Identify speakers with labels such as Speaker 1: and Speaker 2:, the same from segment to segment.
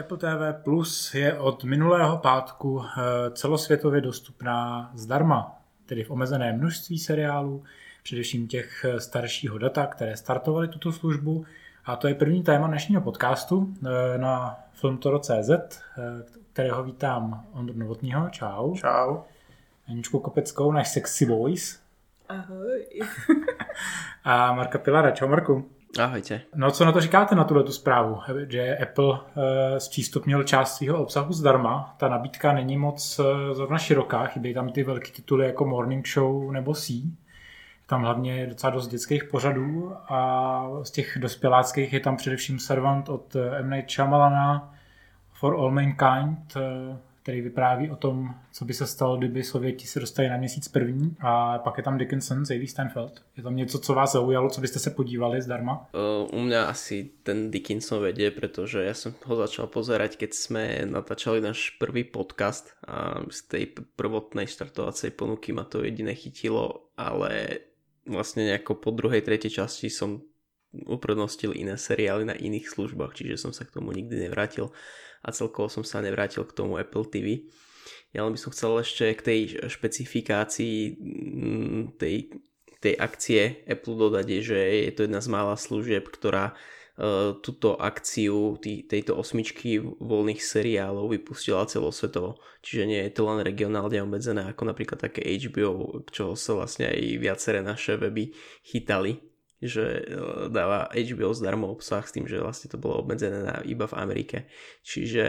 Speaker 1: Apple TV Plus je od minulého pátku eh, celosvětově dostupná zdarma, tedy v omezené množství seriálů, především těch eh, staršího data, které startovaly tuto službu. A to je první téma dnešního podcastu eh, na filmtoro.cz, kterého vítám Ondru Novotního. Čau.
Speaker 2: Čau.
Speaker 1: Aničku Kopeckou, náš sexy voice.
Speaker 3: Ahoj.
Speaker 1: A Marka Pilara. Čau Marku.
Speaker 4: Ahojte.
Speaker 1: No co na to říkáte na tuhle tu zprávu, že Apple uh, zpřístupnil část svého obsahu zdarma. Ta nabídka není moc uh, zrovna široká, chybějí tam ty velké tituly jako Morning Show nebo C. Tam hlavně docela dost dětských pořadů a z těch dospěláckých je tam především Servant od eh, M. Night Shyamalana, For All Mankind, který vypráví o tom, co by se stalo, kdyby Sověti se dostali na měsíc první. A pak je tam Dickinson, Zadie Stanfield. Je tam něco, co vás zaujalo, co byste se podívali zdarma?
Speaker 4: Uh, u mě asi ten Dickinson vedie, protože já jsem ho začal pozerať, keď jsme natáčali náš prvý podcast a z tej prvotnej štartovacej ponuky ma to jediné chytilo, ale vlastně jako po druhej, tretej časti som uprednostil iné seriály na iných službách, čiže som sa k tomu nikdy nevrátil a celkovo som sa nevrátil k tomu Apple TV. Ja len by som chcel ešte k tej špecifikácii mm, tej, tej akcie Apple dodať, že je to jedna z mála služieb, ktorá uh, túto akciu tý, tejto osmičky voľných seriálov vypustila celosvetovo. Čiže nie je to len regionálne obmedzené ako napríklad také HBO, čo sa vlastne aj viaceré naše weby chytali že eh, dáva HBO zdarmo obsah s tým, že vlastne to bolo obmedzené na, iba v Amerike. Čiže,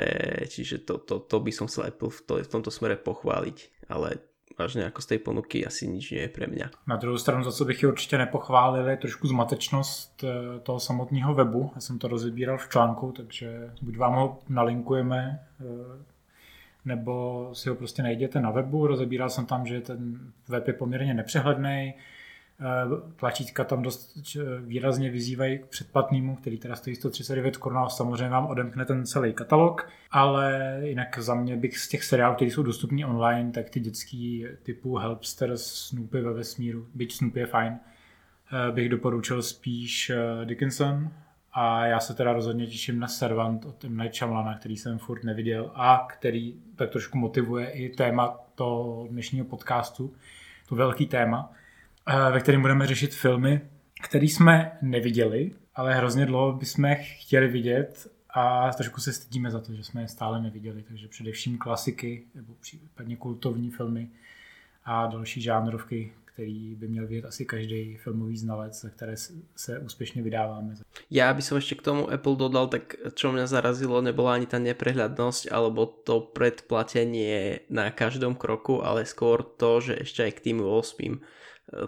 Speaker 4: čiže to, to, to by som chcel Apple v, to, v tomto smere pochváliť, ale vážně jako z té ponuky asi nič nie je pre mňa.
Speaker 1: Na druhou stranu, za co bych ji určitě nepochválil, je trošku zmatečnost eh, toho samotného webu. Já jsem to rozebíral v článku, takže buď vám ho nalinkujeme, eh, nebo si ho prostě najděte na webu. Rozebíral jsem tam, že ten web je poměrně nepřehledný, Eh, tlačítka tam dost eh, výrazně vyzývají k předplatnému, který teda stojí 139 korun a samozřejmě vám odemkne ten celý katalog, ale jinak za mě bych z těch seriálů, které jsou dostupní online, tak ty dětský typu Helpster, Snoopy ve vesmíru, byť Snoopy je fajn, eh, bych doporučil spíš Dickinson. A já se teda rozhodně těším na Servant od M. Night který jsem furt neviděl a který tak trošku motivuje i téma toho dnešního podcastu, to velký téma, Eh, ve kterém budeme řešit filmy, které jsme neviděli, ale hrozně dlouho bychom chtěli vidět a trošku se stydíme za to, že jsme je stále neviděli. Takže především klasiky nebo případně kultovní filmy a další žánrovky, který by měl vidět asi každý filmový znalec, za které se úspěšně vydáváme.
Speaker 4: Já by som ještě k tomu Apple dodal, tak čo mě zarazilo, nebyla ani ta neprehľadnosť alebo to predplatenie na každom kroku, ale skôr to, že ještě aj k tým 8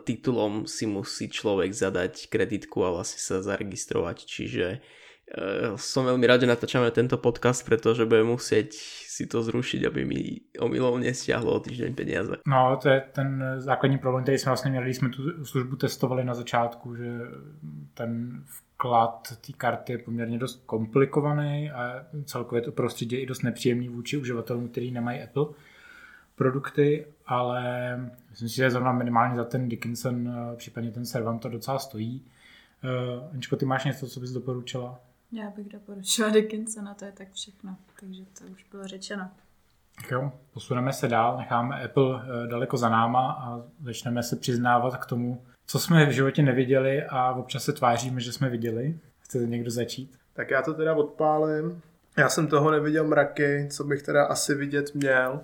Speaker 4: titulom si musí človek zadať kreditku a vlastne sa zaregistrovať, čiže uh, som veľmi rád, že natáčame tento podcast, pretože budem musieť si to zrušiť, aby mi omylou nestiahlo o týždeň peniaze.
Speaker 1: No, to je ten základní problém, který jsme vlastně měli, když jsme tu službu testovali na začátku, že ten vklad té karty je poměrně dost komplikovaný a celkově to prostředí je i dost nepříjemný vůči uživatelům, kteří nemají Apple produkty, ale myslím si, že zrovna minimálně za ten Dickinson, eh, případně ten Servant to docela stojí. Uh, Aničko, ty máš něco, co bys doporučila?
Speaker 3: Já bych doporučila Dickinsona, to je tak všechno, takže to už bylo řečeno.
Speaker 1: Tak jo, posuneme se dál, necháme Apple eh, daleko za náma a začneme se přiznávat k tomu, co jsme v životě neviděli a občas se tváříme, že jsme viděli. Chcete někdo začít?
Speaker 2: Tak já to teda odpálím. Já jsem toho neviděl mraky, co bych teda asi vidět měl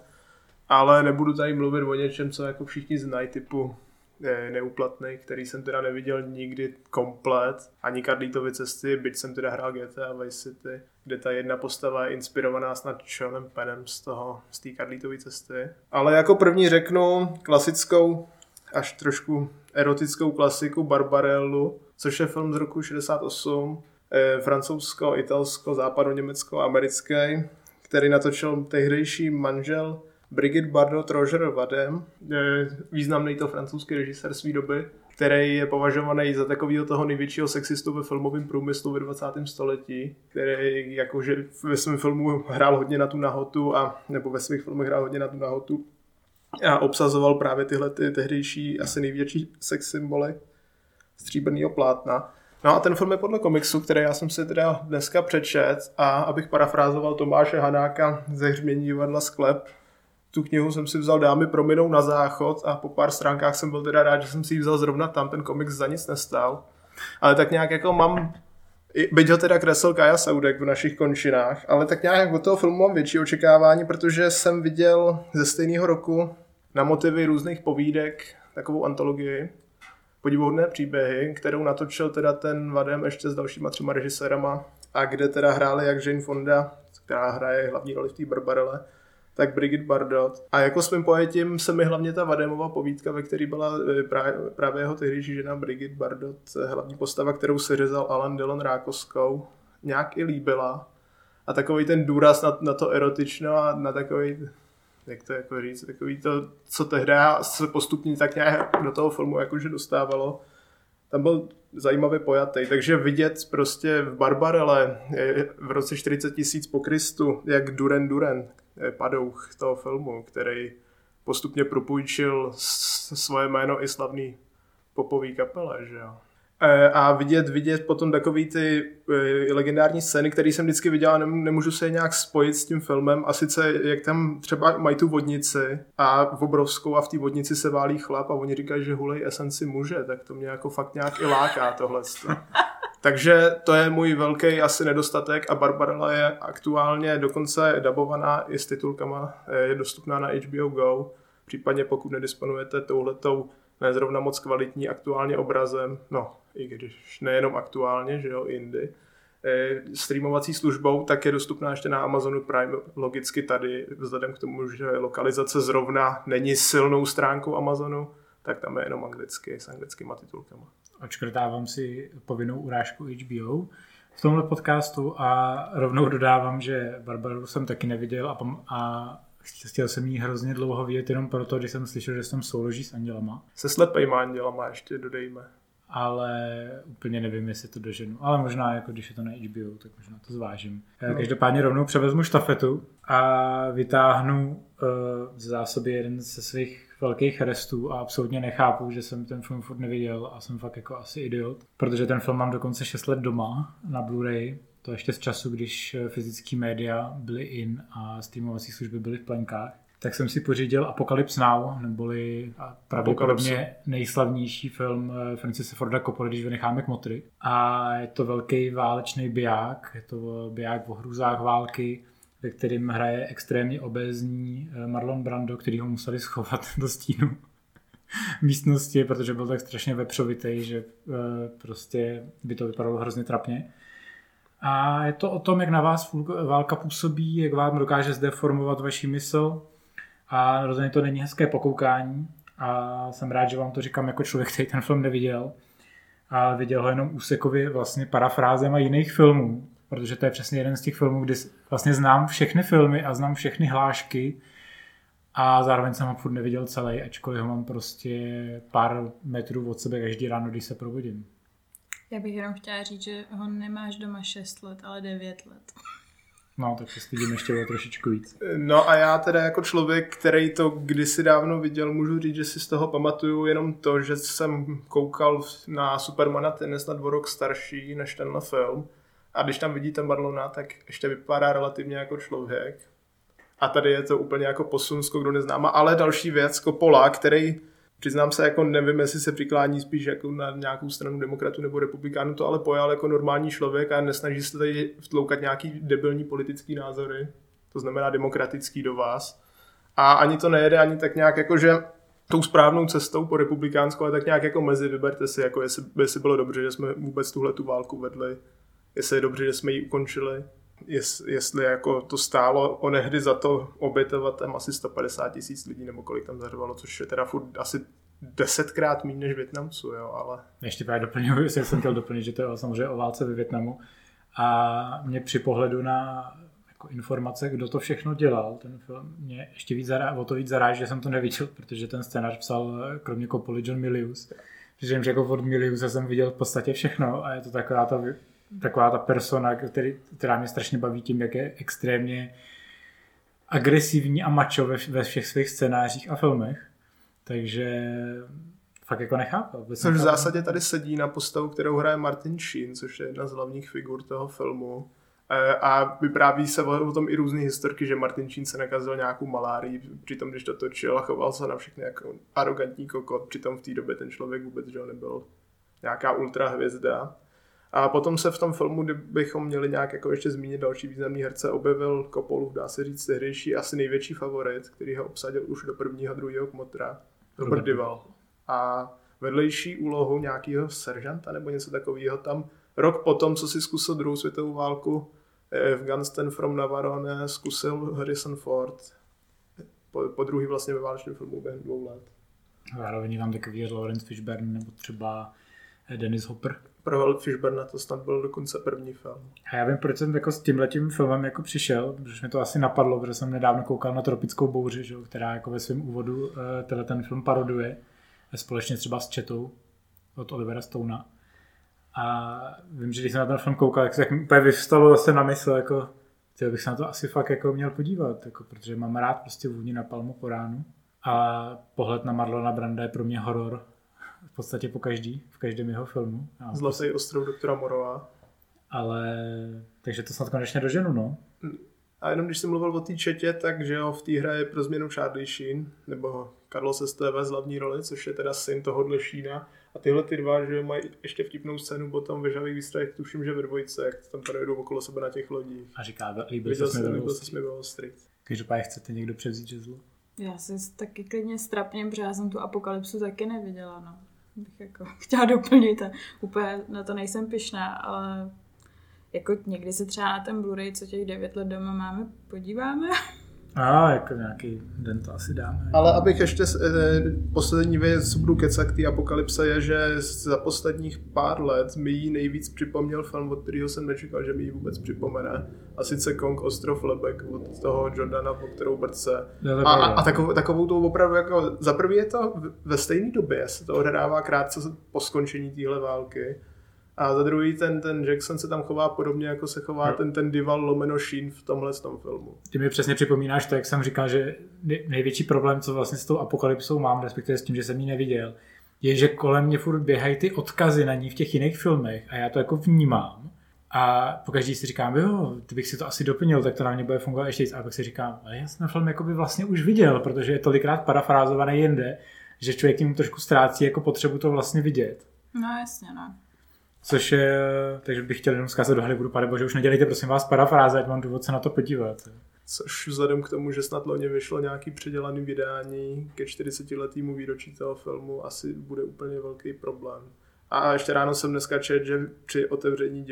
Speaker 2: ale nebudu tady mluvit o něčem, co jako všichni znají, typu ne, neuplatný, který jsem teda neviděl nikdy komplet, ani Carlitovy cesty, byť jsem teda hrál GTA Vice City, kde ta jedna postava je inspirovaná snad Seanem Penem z toho, z té Carlitovy cesty. Ale jako první řeknu klasickou, až trošku erotickou klasiku Barbarellu, což je film z roku 68, eh, francouzsko, italsko, západo-německo, americký, který natočil tehdejší manžel Brigitte Bardot Roger Vadem, významný to francouzský režisér své doby, který je považovaný za takového toho největšího sexistu ve filmovém průmyslu ve 20. století, který jakože ve svém filmu hrál hodně na tu nahotu a nebo ve svých filmech hrál hodně na tu nahotu a obsazoval právě tyhle ty tehdejší asi největší sex symboly stříbrného plátna. No a ten film je podle komiksu, který já jsem si teda dneska přečet a abych parafrázoval Tomáše Hanáka ze Hřmění divadla Sklep, tu knihu jsem si vzal Dámy prominou na záchod a po pár stránkách jsem byl teda rád, že jsem si ji vzal zrovna tam, ten komiks za nic nestál. Ale tak nějak jako mám, byť ho teda kresl Kaja Saudek v našich končinách, ale tak nějak od toho filmu mám větší očekávání, protože jsem viděl ze stejného roku na motivy různých povídek takovou antologii, podivuhodné příběhy, kterou natočil teda ten Vadem ještě s dalšíma třema režisérama a kde teda hráli jak Jane Fonda, která hraje hlavní roli v té Barbarele, tak Brigitte Bardot. A jako svým pojetím se mi hlavně ta Vademova povídka, ve které byla eh, právě, právě jeho tehdejší žena Brigitte Bardot, eh, hlavní postava, kterou si řezal Alan Dillon Rákoskou, nějak i líbila. A takový ten důraz na, na to erotično a na takový jak to jako říct, takový to, co tehdy se postupně tak nějak do toho filmu jakože dostávalo, tam byl zajímavě pojatý. Takže vidět prostě v Barbarele v roce 40 tisíc po Kristu, jak Duren Duren, padouch toho filmu, který postupně propůjčil svoje jméno i slavný popový kapele, že jo. E, a vidět, vidět potom takový ty e, legendární scény, které jsem vždycky viděl nemůžu se je nějak spojit s tím filmem a sice jak tam třeba mají tu vodnici a v obrovskou a v té vodnici se válí chlap a oni říkají, že hulej esenci muže, tak to mě jako fakt nějak i láká tohle. Takže to je můj velký asi nedostatek a Barbarella je aktuálně dokonce dabovaná i s titulkama, je dostupná na HBO Go, případně pokud nedisponujete touhletou nezrovna moc kvalitní aktuálně obrazem, no i když nejenom aktuálně, že jo, indy, eh, streamovací službou, tak je dostupná ještě na Amazonu Prime logicky tady, vzhledem k tomu, že lokalizace zrovna není silnou stránkou Amazonu, tak tam je jenom anglicky s anglickýma titulkama.
Speaker 1: Očkrtávám si povinnou urážku HBO v tomhle podcastu a rovnou dodávám, že Barbaru jsem taky neviděl a, a chtěl jsem jí hrozně dlouho vidět jenom proto, když jsem slyšel, že se tam souloží s andělama.
Speaker 2: Se slepejma andělama ještě dodejme
Speaker 1: ale úplně nevím, jestli to doženu. Ale možná, jako když je to na HBO, tak možná to zvážím. No. Každopádně rovnou převezmu štafetu a vytáhnu uh, z zásoby jeden ze svých velkých restů a absolutně nechápu, že jsem ten film furt neviděl a jsem fakt jako asi idiot, protože ten film mám dokonce 6 let doma na Blu-ray, to ještě z času, když fyzické média byly in a streamovací služby byly v plenkách. Tak jsem si pořídil Apocalypse Now, neboli pravděpodobně nejslavnější film eh, Francise Forda Coppola, když vynecháme kmotry. A je to velký válečný biják, je to biják o hrůzách války, ve kterým hraje extrémně obézní eh, Marlon Brando, který ho museli schovat do stínu místnosti, protože byl tak strašně vepřovitý, že eh, prostě by to vypadalo hrozně trapně. A je to o tom, jak na vás válka působí, jak vám dokáže zdeformovat vaši mysl, a rozhodně to není hezké pokoukání a jsem rád, že vám to říkám jako člověk, který ten film neviděl. A viděl ho jenom úsekově vlastně parafrázem a jiných filmů, protože to je přesně jeden z těch filmů, kdy vlastně znám všechny filmy a znám všechny hlášky a zároveň jsem ho furt neviděl celý, ačkoliv ho mám prostě pár metrů od sebe každý ráno, když se probudím.
Speaker 3: Já bych jenom chtěla říct, že ho nemáš doma 6 let, ale 9 let.
Speaker 1: No, tak se stydím ještě o trošičku víc.
Speaker 2: No a já teda jako člověk, který to kdysi dávno viděl, můžu říct, že si z toho pamatuju jenom to, že jsem koukal na Supermana, ten je snad o rok starší než tenhle film. A když tam vidíte Marlona, tak ještě vypadá relativně jako člověk. A tady je to úplně jako posunsko, kdo neznáma. Ale další věc, Coppola, který Přiznám se, jako nevím, jestli se přiklání spíš jako na nějakou stranu demokratu nebo republikánu, to ale pojal jako normální člověk a nesnaží se tady vtloukat nějaký debilní politický názory, to znamená demokratický do vás. A ani to nejede ani tak nějak jako, že tou správnou cestou po republikánskou, ale tak nějak jako mezi vyberte si, jako jestli, jestli bylo dobře, že jsme vůbec tuhle tu válku vedli, jestli je dobře, že jsme ji ukončili, jestli jako to stálo onehdy za to obětovat tam asi 150 tisíc lidí, nebo kolik tam zařvalo, což je teda furt asi desetkrát méně než Větnamců, jo, ale...
Speaker 1: Ještě právě doplňuji, jsem chtěl doplnit, že to je samozřejmě o válce ve Větnamu a mě při pohledu na jako informace, kdo to všechno dělal, ten film, mě ještě víc zará, o to víc zaráží, že jsem to neviděl, protože ten scénář psal kromě Coppoli John Milius. Že jako od Miliusa jsem viděl v podstatě všechno a je to taková ta taková ta persona, který, která mě strašně baví tím, jak je extrémně agresivní a macho ve, ve všech svých scénářích a filmech. Takže fakt jako nechápal.
Speaker 2: Což v zásadě tady sedí na postavu, kterou hraje Martin Sheen, což je jedna z hlavních figur toho filmu. E, a vypráví se o tom i různé historky, že Martin Sheen se nakazil nějakou malárii, přitom když to točil a choval se na všechny jako arrogantní kokot, přitom v té době ten člověk vůbec že nebyl nějaká ultra hvězda. A potom se v tom filmu, kdybychom měli nějak jako ještě zmínit další významný herce, objevil Kopolův, dá se říct, tehdejší asi největší favorit, který ho obsadil už do prvního, druhého kmotra, Robert Dival. A vedlejší úlohu nějakého seržanta nebo něco takového tam rok potom, co si zkusil druhou světovou válku eh, v Gunston from Navarone, zkusil Harrison Ford po, po druhý vlastně ve válečném filmu během dvou let.
Speaker 1: Zároveň tam takový Lawrence Fishburne nebo třeba Dennis Hopper.
Speaker 2: Pro Fishburne to snad byl dokonce první film.
Speaker 1: A já vím, proč jsem jako s tímhletím filmem jako přišel, protože mi to asi napadlo, protože jsem nedávno koukal na Tropickou bouři, že, která jako ve svém úvodu uh, tenhle ten film paroduje, společně třeba s Četou od Olivera Stona. A vím, že když jsem na ten film koukal, tak se mi úplně vyvstalo zase na mysl, jako, že bych se na to asi fakt jako měl podívat, jako, protože mám rád prostě vůni na palmu po ránu. A pohled na Marlona Branda je pro mě horor v podstatě po každý, v každém jeho filmu.
Speaker 2: Zlatý ostrov doktora Morova.
Speaker 1: Ale, takže to snad konečně doženu, no.
Speaker 2: A jenom když jsem mluvil o té četě, tak že jo, v té hře je pro změnu Charlie Sheen, nebo Carlos Esteve z hlavní roli, což je teda syn tohohle Sheena. A tyhle ty dva, že mají ještě vtipnou scénu potom ve žavých výstrojích, tuším, že ve dvojce, jak tam tady jdou okolo sebe na těch lodích.
Speaker 1: A říká, líbil se mi
Speaker 2: líbil se mi Wall Street.
Speaker 1: Každopádně chcete někdo převzít žezlo?
Speaker 3: Já se taky klidně strapně, protože já jsem tu apokalypsu taky neviděla, no bych jako chtěla doplnit a úplně na to nejsem pyšná, ale jako někdy se třeba na ten Blu-ray, co těch 9 let doma máme, podíváme.
Speaker 1: A jako nějaký den to asi dáme.
Speaker 2: Ale abych ještě eh, poslední věc, co budu kecat k té apokalypse, je, že za posledních pár let mi ji nejvíc připomněl film, od kterého jsem nečekal, že mi ji vůbec připomene. A sice Kong Ostrov Lebek od toho Jordana, po kterou brce. A, a, a takovou, takovou tou opravdu jako, za prvý je to ve stejné době, se to odehrává krátce po skončení téhle války. A za druhý ten, ten Jackson se tam chová podobně, jako se chová no. ten, ten Dival Lomeno Sheen v tomhle tom filmu.
Speaker 1: Ty mi přesně připomínáš to, jak jsem říkal, že největší problém, co vlastně s tou apokalypsou mám, respektive s tím, že jsem ji neviděl, je, že kolem mě furt běhají ty odkazy na ní v těch jiných filmech a já to jako vnímám. A pokaždý si říkám, jo, ty bych si to asi doplnil, tak to na mě bude fungovat ještě víc. A pak si říkám, ale já jsem ten film jako by vlastně už viděl, protože je tolikrát parafrázovaný jinde, že člověk tím trošku ztrácí jako potřebu to vlastně vidět.
Speaker 3: No jasně, no.
Speaker 1: Což je, takže bych chtěl jenom zkázat do Hollywoodu, pane bože, už nedělejte prosím vás parafráze, ať mám důvod se na to podívat.
Speaker 2: Což vzhledem k tomu, že snad loni vyšlo nějaký předělaný vydání ke 40 letýmu výročí toho filmu, asi bude úplně velký problém. A ještě ráno jsem dneska čet, že při otevření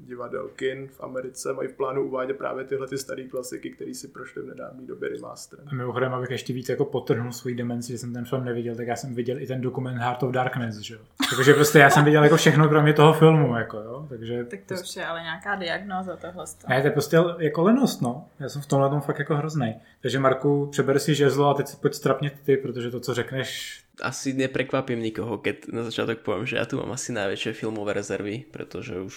Speaker 2: divadelkin v Americe mají v plánu uvádět právě tyhle ty staré klasiky, které si prošly v nedávné době remasterem.
Speaker 1: A mimochodem, abych ještě víc jako potrhnul svůj demenci, že jsem ten film neviděl, tak já jsem viděl i ten dokument Heart of Darkness, že jo. Takže prostě já jsem viděl jako všechno kromě toho filmu, jako jo. Takže
Speaker 3: tak to prostě... už je ale nějaká diagnóza tohle.
Speaker 1: Ne, to je prostě jako lenost, no. Já jsem v tomhle tom fakt jako hrozný. Takže Marku, přeber si žezlo a teď si pojď strapnět ty, protože to, co řekneš,
Speaker 4: asi neprekvapím nikoho, keď na začiatok poviem, že ja tu mám asi najväčšie filmové rezervy, pretože už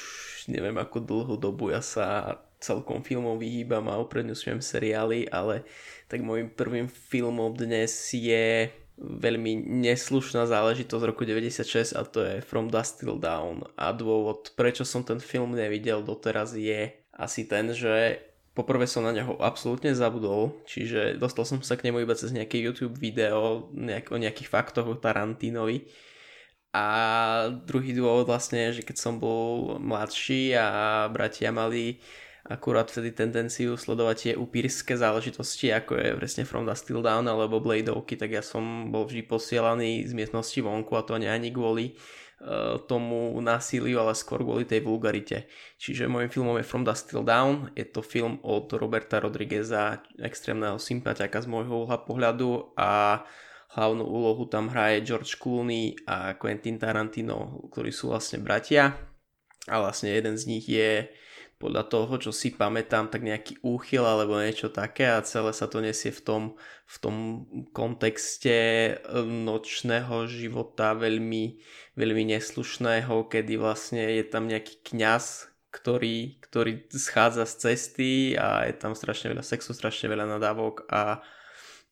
Speaker 4: neviem ako dlhú dobu ja sa celkom filmom vyhýbam a uprednostňujem seriály, ale tak môjim prvým filmom dnes je veľmi neslušná záležitosť z roku 96 a to je From Dust Till Down a dôvod, prečo som ten film nevidel doteraz je asi ten, že poprvé som na neho absolútne zabudol, čiže dostal som sa k nemu iba cez nejaké YouTube video nejak, o nejakých faktoch o Tarantinovi. A druhý dôvod vlastne je, že keď som bol mladší a bratia mali akurát vtedy tendenciu sledovať tie upírske záležitosti, ako je presne From the Still Down alebo Bladeovky, tak ja som bol vždy posielaný z miestnosti vonku a to ani, ani kvôli tomu násiliu, ale skôr kvôli tej vulgarite. Čiže môjim filmom je From Dust Till Down, je to film od Roberta Rodrigueza, extrémneho sympatiaka z môjho uhla pohľadu a hlavnú úlohu tam hraje George Clooney a Quentin Tarantino, ktorí sú vlastne bratia a vlastne jeden z nich je podľa toho, čo si pamätám, tak nejaký úchyl alebo niečo také a celé sa to nesie v tom, v tom kontexte eh, nočného života veľmi, veľmi neslušného, kedy vlastne je tam nejaký kňaz, ktorý, ktorý schádza z cesty a je tam strašne veľa sexu, strašne veľa nadávok a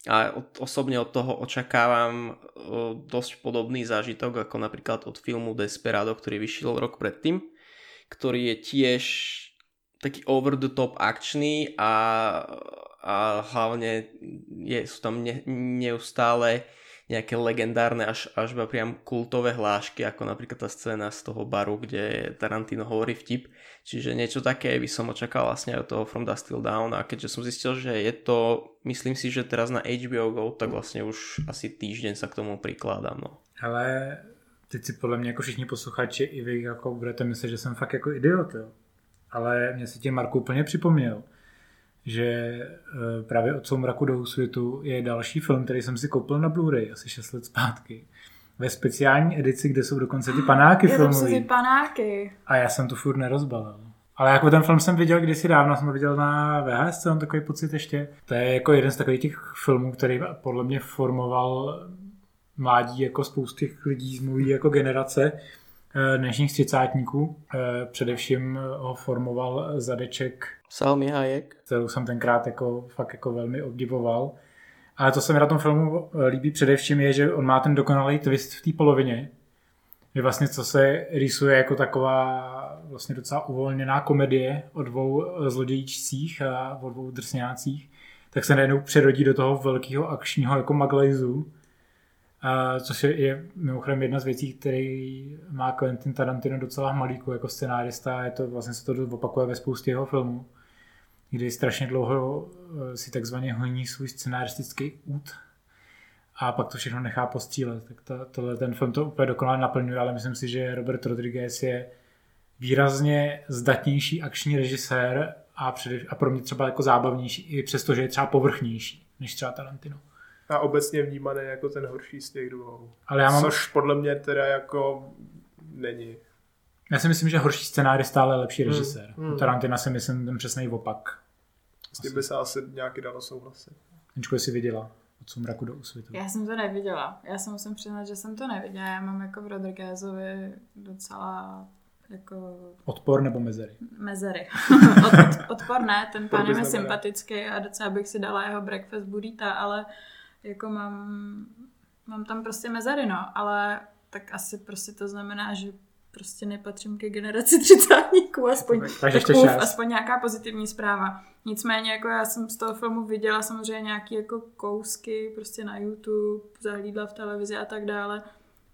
Speaker 4: a osobne od toho očakávam dosť podobný zážitok ako napríklad od filmu Desperado, ktorý vyšiel rok predtým, ktorý je tiež taký over the top akčný a, a hlavne je, sú tam ne, neustále nejaké legendárne až, až priam kultové hlášky, ako napríklad tá scéna z toho baru, kde Tarantino hovorí vtip. Čiže niečo také by som očakal vlastne od toho From Dust Till Down a keďže som zistil, že je to, myslím si, že teraz na HBO Go, tak vlastne už asi týždeň sa k tomu prikladám. No.
Speaker 1: Ale teď si podle mě jako všichni posluchači i vy jako budete myslet, že jsem fakt jako idiot, jo. Ale mě si tě Marku úplně připomněl, že eh, právě od soumraku do světu je další film, který jsem si koupil na Blu-ray asi 6 let zpátky. Ve speciální edici, kde jsou dokonce ty panáky
Speaker 3: je
Speaker 1: filmový.
Speaker 3: ty panáky.
Speaker 1: A já jsem to furt nerozbalil. Ale jako ten film jsem viděl kdysi dávno, jsem ho viděl na VHS, mám takový pocit ještě. To je jako jeden z takových těch filmů, který podle mě formoval mládí jako spousty lidí z mojí jako generace dnešních třicátníků. Eh, především ho formoval zadeček
Speaker 4: Salmi Hayek.
Speaker 1: Kterou jsem tenkrát jako, fakt jako velmi obdivoval. Ale to se mi na tom filmu eh, líbí především je, že on má ten dokonalý twist v té polovině. Že vlastně co se rýsuje jako taková vlastně docela uvolněná komedie o dvou zlodějíčcích a o dvou drsňácích, tak se najednou přerodí do toho velkého akčního jako maglajzu což je, je mimochodem jedna z věcí, který má Quentin Tarantino docela malíku jako scenárista. Je to, vlastně se to opakuje ve spoustě jeho filmů, kdy strašně dlouho eh, si takzvaně honí svůj scenaristický út a pak to všechno nechá postřílet. Tak to, tohle, ten film to úplně dokonale naplňuje, ale myslím si, že Robert Rodriguez je výrazně zdatnější akční režisér a, předev, a pro mě třeba jako zábavnější, i přesto, že je třeba povrchnější než třeba Tarantino
Speaker 2: a obecně vnímaný jako ten horší z těch dvou.
Speaker 1: Ale já mám...
Speaker 2: Což podle mě teda jako není.
Speaker 1: Já si myslím, že horší scénář je stále lepší hmm, režisér. Hmm. Tarantina si myslím ten přesný opak.
Speaker 2: S tím by se asi nějaký dalo souhlasit.
Speaker 1: Aničko, jsi viděla od Sumraku do úsvitu.
Speaker 3: Já jsem to neviděla. Já jsem musím přiznat, že jsem to neviděla. Já mám jako v Rodriguezovi docela jako...
Speaker 1: Odpor nebo mezery?
Speaker 3: Mezery. od, od, odpor ne, ten pán je mi sympatický a docela bych si dala jeho breakfast burrita, ale jako mám, mám tam prostě mezery, no, ale tak asi prostě to znamená, že prostě nepatřím ke generaci třicátníků, aspoň,
Speaker 1: Takže
Speaker 3: tak uf, aspoň nějaká pozitivní zpráva. Nicméně jako já jsem z toho filmu viděla samozřejmě nějaký jako kousky prostě na YouTube, zahlídla v televizi a tak dále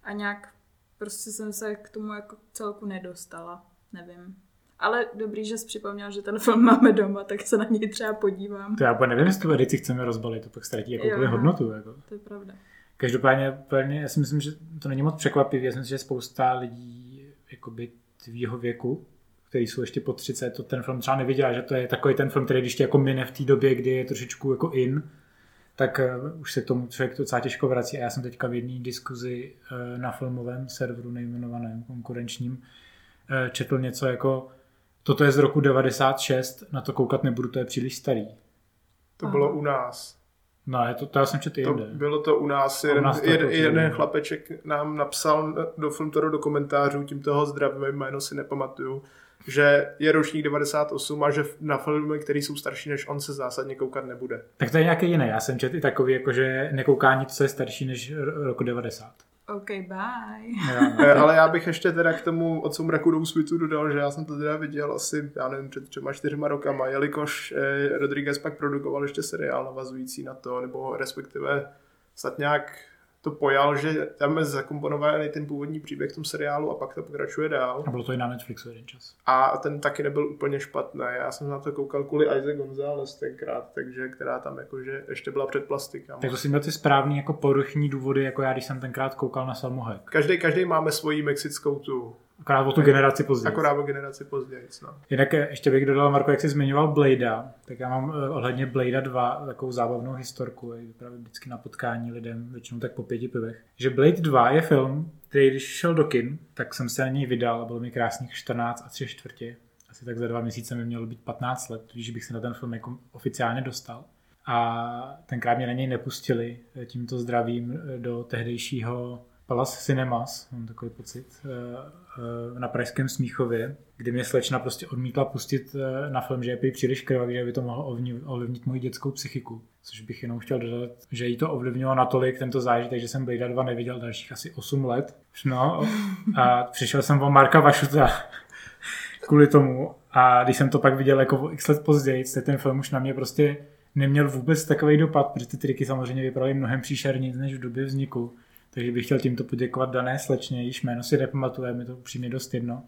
Speaker 3: a nějak prostě jsem se k tomu jako celku nedostala, nevím. Ale dobrý, že jsi připomněl, že ten film máme doma, tak se na něj třeba podívám.
Speaker 1: To já úplně nevím, jestli tu edici chceme rozbalit, to pak ztratí jako jo, hodnotu. Jako.
Speaker 3: To je pravda.
Speaker 1: Každopádně úplně, já si myslím, že to není moc překvapivé. Já si myslím, že spousta lidí jakoby tvýho věku, který jsou ještě po 30, to ten film třeba neviděl, že to je takový ten film, který když tě jako mine v té době, kdy je trošičku jako in, tak uh, už se k tomu člověk docela těžko vrací. A já jsem teďka v jedné diskuzi uh, na filmovém serveru nejmenovaném konkurenčním uh, četl něco jako Toto je z roku 96, na to koukat nebudu, to je příliš starý.
Speaker 2: To Aha. bylo u nás.
Speaker 1: No, je to, to já jsem četl
Speaker 2: to
Speaker 1: jinde.
Speaker 2: Bylo to u nás. Jeden, u nás to jeden, jeden chlapeček nám napsal do Filmtoru do komentářů, tím toho zdravím, jméno si nepamatuju, že je ročník 98 a že na filmy, které jsou starší než on, se zásadně koukat nebude.
Speaker 1: Tak to je nějaký jiný. Já jsem četl i takový, jako že nekouká nic, co je starší než roku 90.
Speaker 3: OK, bye.
Speaker 2: Ja, ale já bych ještě teda k tomu od soumraku do úsvitu dodal, že já jsem to teda viděl asi, já nevím, před třema, čtyřma rokama, jelikož eh, Rodriguez pak produkoval ještě seriál navazující na to, nebo respektive snad nějak to pojal, že tam je zakomponovaný ten původní příběh v tom seriálu a pak to pokračuje dál.
Speaker 1: A bylo to i na Netflixu jeden čas.
Speaker 2: A ten taky nebyl úplně špatný. Já jsem na to koukal kvůli Isaac González tenkrát, takže která tam jakože ještě byla před plastikama.
Speaker 1: Tak to si měl ty správný jako poruchní důvody, jako já, když jsem tenkrát koukal na Salmohek.
Speaker 2: Každý, každý máme svoji mexickou tu
Speaker 1: Akorát o tu generaci později.
Speaker 2: Akorát o generaci později, no.
Speaker 1: Jinak ještě bych dodal, Marko, jak jsi zmiňoval Blada, tak já mám eh, ohledně Blada 2 takovou zábavnou historku, právě vždycky na potkání lidem, většinou tak po pěti pivech, že Blade 2 je film, který když šel do kin, tak jsem se na něj vydal a bylo mi krásných 14 a 3 čtvrtě. Asi tak za dva měsíce mi mělo být 15 let, když bych se na ten film jako oficiálně dostal. A tenkrát mě na něj nepustili, tímto zdravím, do tehdejšího Palace Cinemas, mám takový pocit, eh, eh, na Pražském Smíchově, kdy mě slečna prostě odmítla pustit eh, na film, že je prý příliš krvavý, že by to mohlo ovlivnit, moji dětskou psychiku. Což bych jenom chtěl dodat, že jí to ovlivnilo natolik tento zážitek, že jsem Blade 2 neviděl dalších asi 8 let. No, a přišel jsem o Marka Vašuta kvůli tomu. A když jsem to pak viděl jako x let později, ten film už na mě prostě neměl vůbec takový dopad, protože ty triky samozřejmě vypadaly mnohem příšerněji než v době vzniku. Takže bych chtěl tímto poděkovat dané slečně, již jméno si nepamatuje, mi to upřímně dost jedno.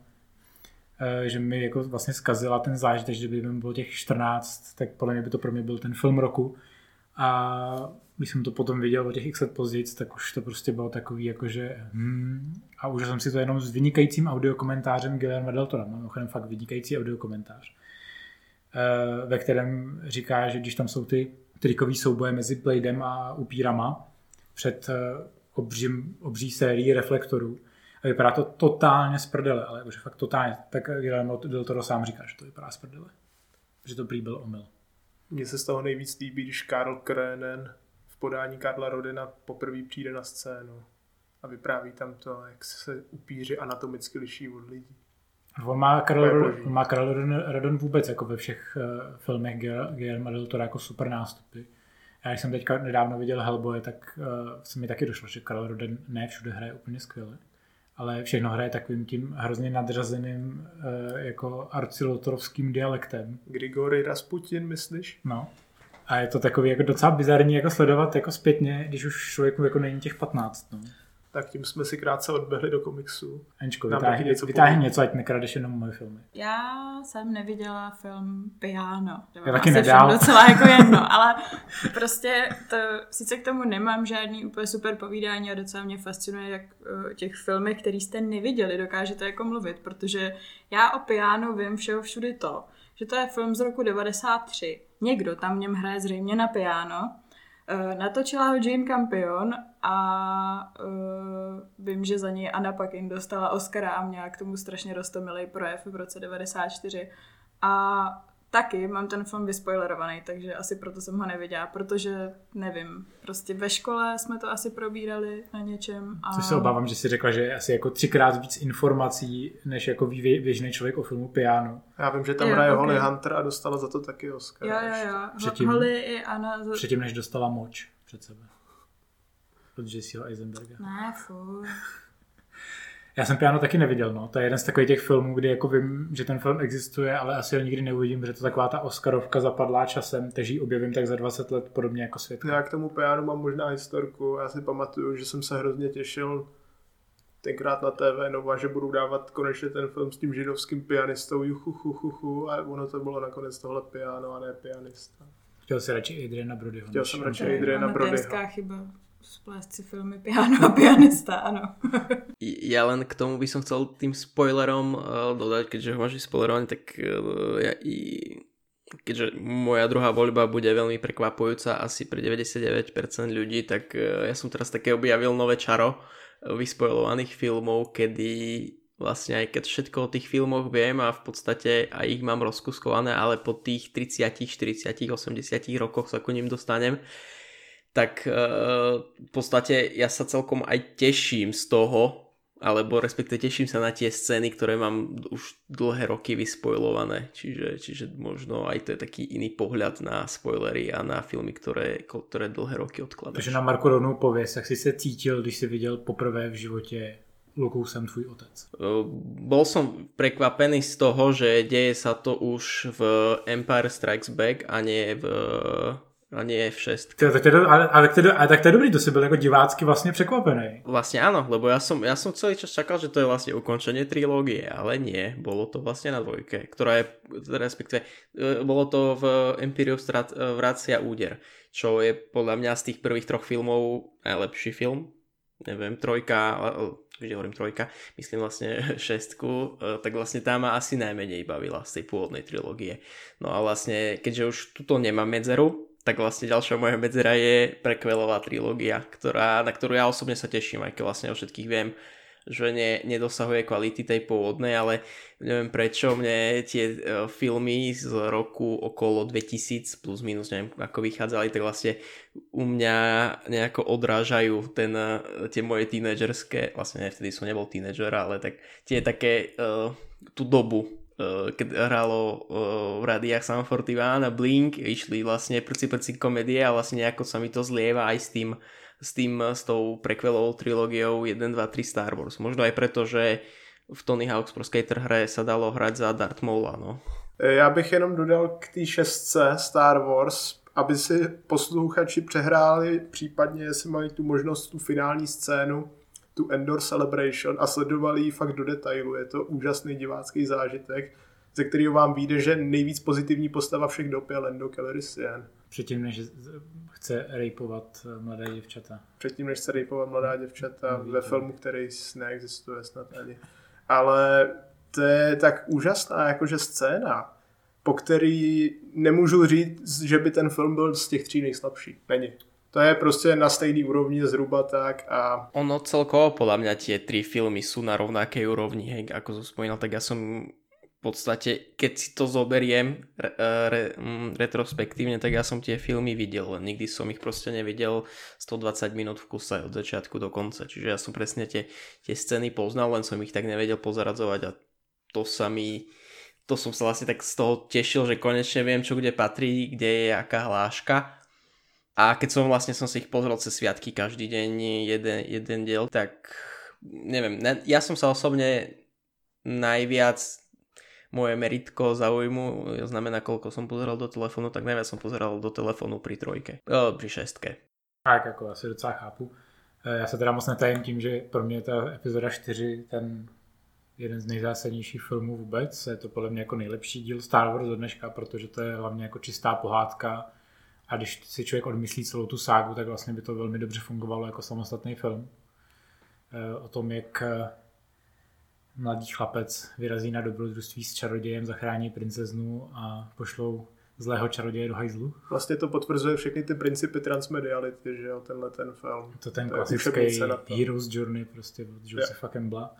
Speaker 1: Eh, že mi jako vlastně zkazila ten zážitek, že kdyby mi bylo těch 14, tak podle mě by to pro mě byl ten film roku. A když jsem to potom viděl o těch x let později, tak už to prostě bylo takový jakože hmm, a užil jsem si to jenom s vynikajícím audiokomentářem Guillermo del Toro. Mimochodem fakt vynikající audiokomentář, eh, ve kterém říká, že když tam jsou ty trikový souboje mezi Bladem a upírama před eh, obřím, obří sérií reflektorů, a vypadá to totálně z prdele, ale jakože fakt totálně. Tak Guillermo del Toro sám říká, že to vypadá z prdele. Že to prý byl omyl.
Speaker 2: Mně se z toho nejvíc líbí, když Karl Krenen v podání Karla Rodina poprvé přijde na scénu a vypráví tam to, jak se upíři anatomicky liší od lidí.
Speaker 1: On má Karel, on má Karel Rodon, Rodon vůbec jako ve všech uh, filmech Guillermo del Toro jako super nástupy. Já když jsem teďka nedávno viděl Hellboy, tak uh, se mi taky došlo, že Karel Roden ne všude hraje úplně skvěle ale všechno hraje takovým tím hrozně nadřazeným uh, jako arcilotorovským dialektem.
Speaker 2: Grigory Rasputin, myslíš?
Speaker 1: No. A je to takový jako docela bizarní jako sledovat jako zpětně, když už člověku jako není těch 15. No
Speaker 2: tak tím jsme si krátce odbehli do komiksu.
Speaker 1: Ančko, vytáhni něco, vytáhni něco, ať nekradeš jenom moje filmy.
Speaker 3: Já jsem neviděla film Piano.
Speaker 1: Já taky nedal.
Speaker 3: docela jako jedno, ale prostě to, sice k tomu nemám žádný úplně super povídání a docela mě fascinuje, jak o těch filmech, který jste neviděli, dokážete jako mluvit, protože já o Piano vím všeho všudy to, že to je film z roku 93. Někdo tam v něm hraje zřejmě na piano, natočila ho Jane Campion a uh, vím, že za něj Anna Paquin dostala Oscara a měla k tomu strašně rostomilý projev v roce 94. A taky mám ten film vyspoilerovaný, takže asi proto jsem ho neviděla, protože nevím, prostě ve škole jsme to asi probírali na něčem.
Speaker 1: A... Což se obávám, že si řekla, že je asi jako třikrát víc informací, než jako ví běžný člověk o filmu Piano.
Speaker 2: Já vím, že tam hraje okay. Holly Hunter a dostala za to taky Oscar.
Speaker 3: Jo, jo, jo. Předtím, Holly i Anna.
Speaker 1: Předtím, než dostala moč před sebe. Od Jesseho Eisenberga.
Speaker 3: Ne, fuj.
Speaker 1: Já jsem piano taky neviděl, no. To je jeden z takových těch filmů, kdy jako vím, že ten film existuje, ale asi ho nikdy neuvidím, protože to taková ta Oscarovka zapadlá časem, takže ji objevím tak za 20 let podobně jako svět.
Speaker 2: Já k tomu piano mám možná historku. Já si pamatuju, že jsem se hrozně těšil tenkrát na TV Nova, že budou dávat konečně ten film s tím židovským pianistou juchu, hu, hu, hu, a ono to bylo nakonec tohle piano a ne pianista.
Speaker 1: Chtěl si radši Adriana Brodyho.
Speaker 2: Chtěl jsem radši Adriana Brodyho.
Speaker 3: chyba splést si filmy piano a pianista, ano.
Speaker 4: ja len k tomu by som chcel tým spoilerom uh, dodať, keďže ho máš spoilerovaný, tak uh, ja i keďže moja druhá voľba bude veľmi prekvapujúca asi pre 99% ľudí, tak uh, ja som teraz také objavil nové čaro vyspoilovaných filmov, kedy vlastne aj keď všetko o tých filmoch viem a v podstate aj ich mám rozkuskované, ale po tých 30, 40, 80 rokoch sa ku ním dostanem, tak e, v podstate ja sa celkom aj teším z toho, alebo respektive teším sa na tie scény, ktoré mám už dlhé roky vyspojlované, čiže, čiže možno aj to je taký iný pohľad na spoilery a na filmy, ktoré, ktoré dlhé roky odkladáš.
Speaker 1: Takže na Marku rovnou pověs, jak jsi se cítil, když si viděl poprvé v životě Lukou jsem tvůj otec? E,
Speaker 4: bol som prekvapený z toho, že deje sa to už v Empire Strikes Back a nie v a nie F6.
Speaker 1: Ty, tak to je, ale, ale, tak to je, ale tak to je dobrý, to si byl jako divácky vlastně překvapený.
Speaker 4: Vlastně ano, lebo ja som, ja som celý čas čakal, že to je vlastně ukončenie trilógie, ale nie, bolo to vlastně na dvojke, ktorá je, respektive, e, bolo to v Imperium Strat, e, Vracia úder, čo je podľa mňa z tých prvých troch filmov najlepší film, neviem, trojka, vždy hovorím trojka, myslím vlastne šestku, e, tak vlastne tá ma asi najmenej bavila z tej pôvodnej trilógie. No a vlastne, keďže už tuto nemám medzeru, tak vlastne ďalšia moja medzera je prekvelová trilógia, ktorá, na ktorú ja osobne sa teším, aj keď vlastne o všetkých viem, že ne, nedosahuje kvality tej pôvodnej, ale neviem prečo mne tie uh, filmy z roku okolo 2000 plus minus, neviem ako vychádzali, tak vlastne u mňa nejako odrážajú ten, uh, tie moje tínedžerské, vlastne ne, vtedy som nebol tínedžer, ale tak tie také uh, tú dobu, keď hralo uh, v rádiách Sam 41 a Blink, išli vlastne prci prci komedie a vlastne nejako sa mi to zlieva aj s tým s tým, s tou prekvelovou trilógiou 1, 2, 3 Star Wars. Možno aj preto, že v Tony Hawk's Pro Skater hre sa dalo hrať za Darth Maula, no.
Speaker 2: Já bych jenom dodal k té šestce Star Wars, aby si posluchači přehráli, případně jestli mají tu možnost tu finální scénu, tu Endor Celebration a sledovali ji fakt do detailu. Je to úžasný divácký zážitek, ze kterého vám vyjde, že nejvíc pozitivní postava všech dob je Lando Calrissian.
Speaker 1: Předtím, než chce rejpovat mladé děvčata.
Speaker 2: Předtím, než chce rejpovat mladá děvčata Neví ve filmu, který neexistuje snad ani. Ale to je tak úžasná jakože scéna, po který nemůžu říct, že by ten film byl z těch tří nejslabší. Není. To je prostě na stejný úrovni zhruba tak a...
Speaker 4: Ono celkovo podľa mňa tie tri filmy sú na rovnakej úrovni, hej, ako som spomínal, tak ja som v podstate, keď si to zoberiem re, re, mm, retrospektívne, tak ja som tie filmy videl, len nikdy som ich proste nevidel 120 minút v kuse od začiatku do konca. Čiže ja som presne tie, tie scény poznal, len som ich tak nevedel pozaradzovať a to sa mi to som sa vlastne tak z toho tešil, že konečne viem, čo kde patrí, kde je aká hláška. A keď som vlastne som si ich pozrel cez sviatky každý deň jeden, jeden diel, tak neviem, ne, ja som sa osobne najviac moje meritko zaujmu, znamená koľko som pozeral do telefonu, tak najviac som pozeral do telefonu pri trojke, o, pri šestke.
Speaker 1: Tak, jako asi docela chápu. E, já se teda moc netajím tím, že pro mě ta epizoda 4 ten jeden z nejzásadnějších filmů vůbec. Je to podle mě jako nejlepší díl Star Wars do dneška, protože to je hlavně jako čistá pohádka a když si člověk odmyslí celou tu ságu, tak vlastně by to velmi dobře fungovalo jako samostatný film. E, o tom, jak mladý chlapec vyrazí na dobrodružství s čarodějem, zachrání princeznu a pošlou zlého čaroděje do hajzlu.
Speaker 2: Vlastně to potvrzuje všechny ty principy transmediality, že jo, tenhle ten film.
Speaker 1: To ten to klasický Heroes Journey prostě od Josepha Campbella.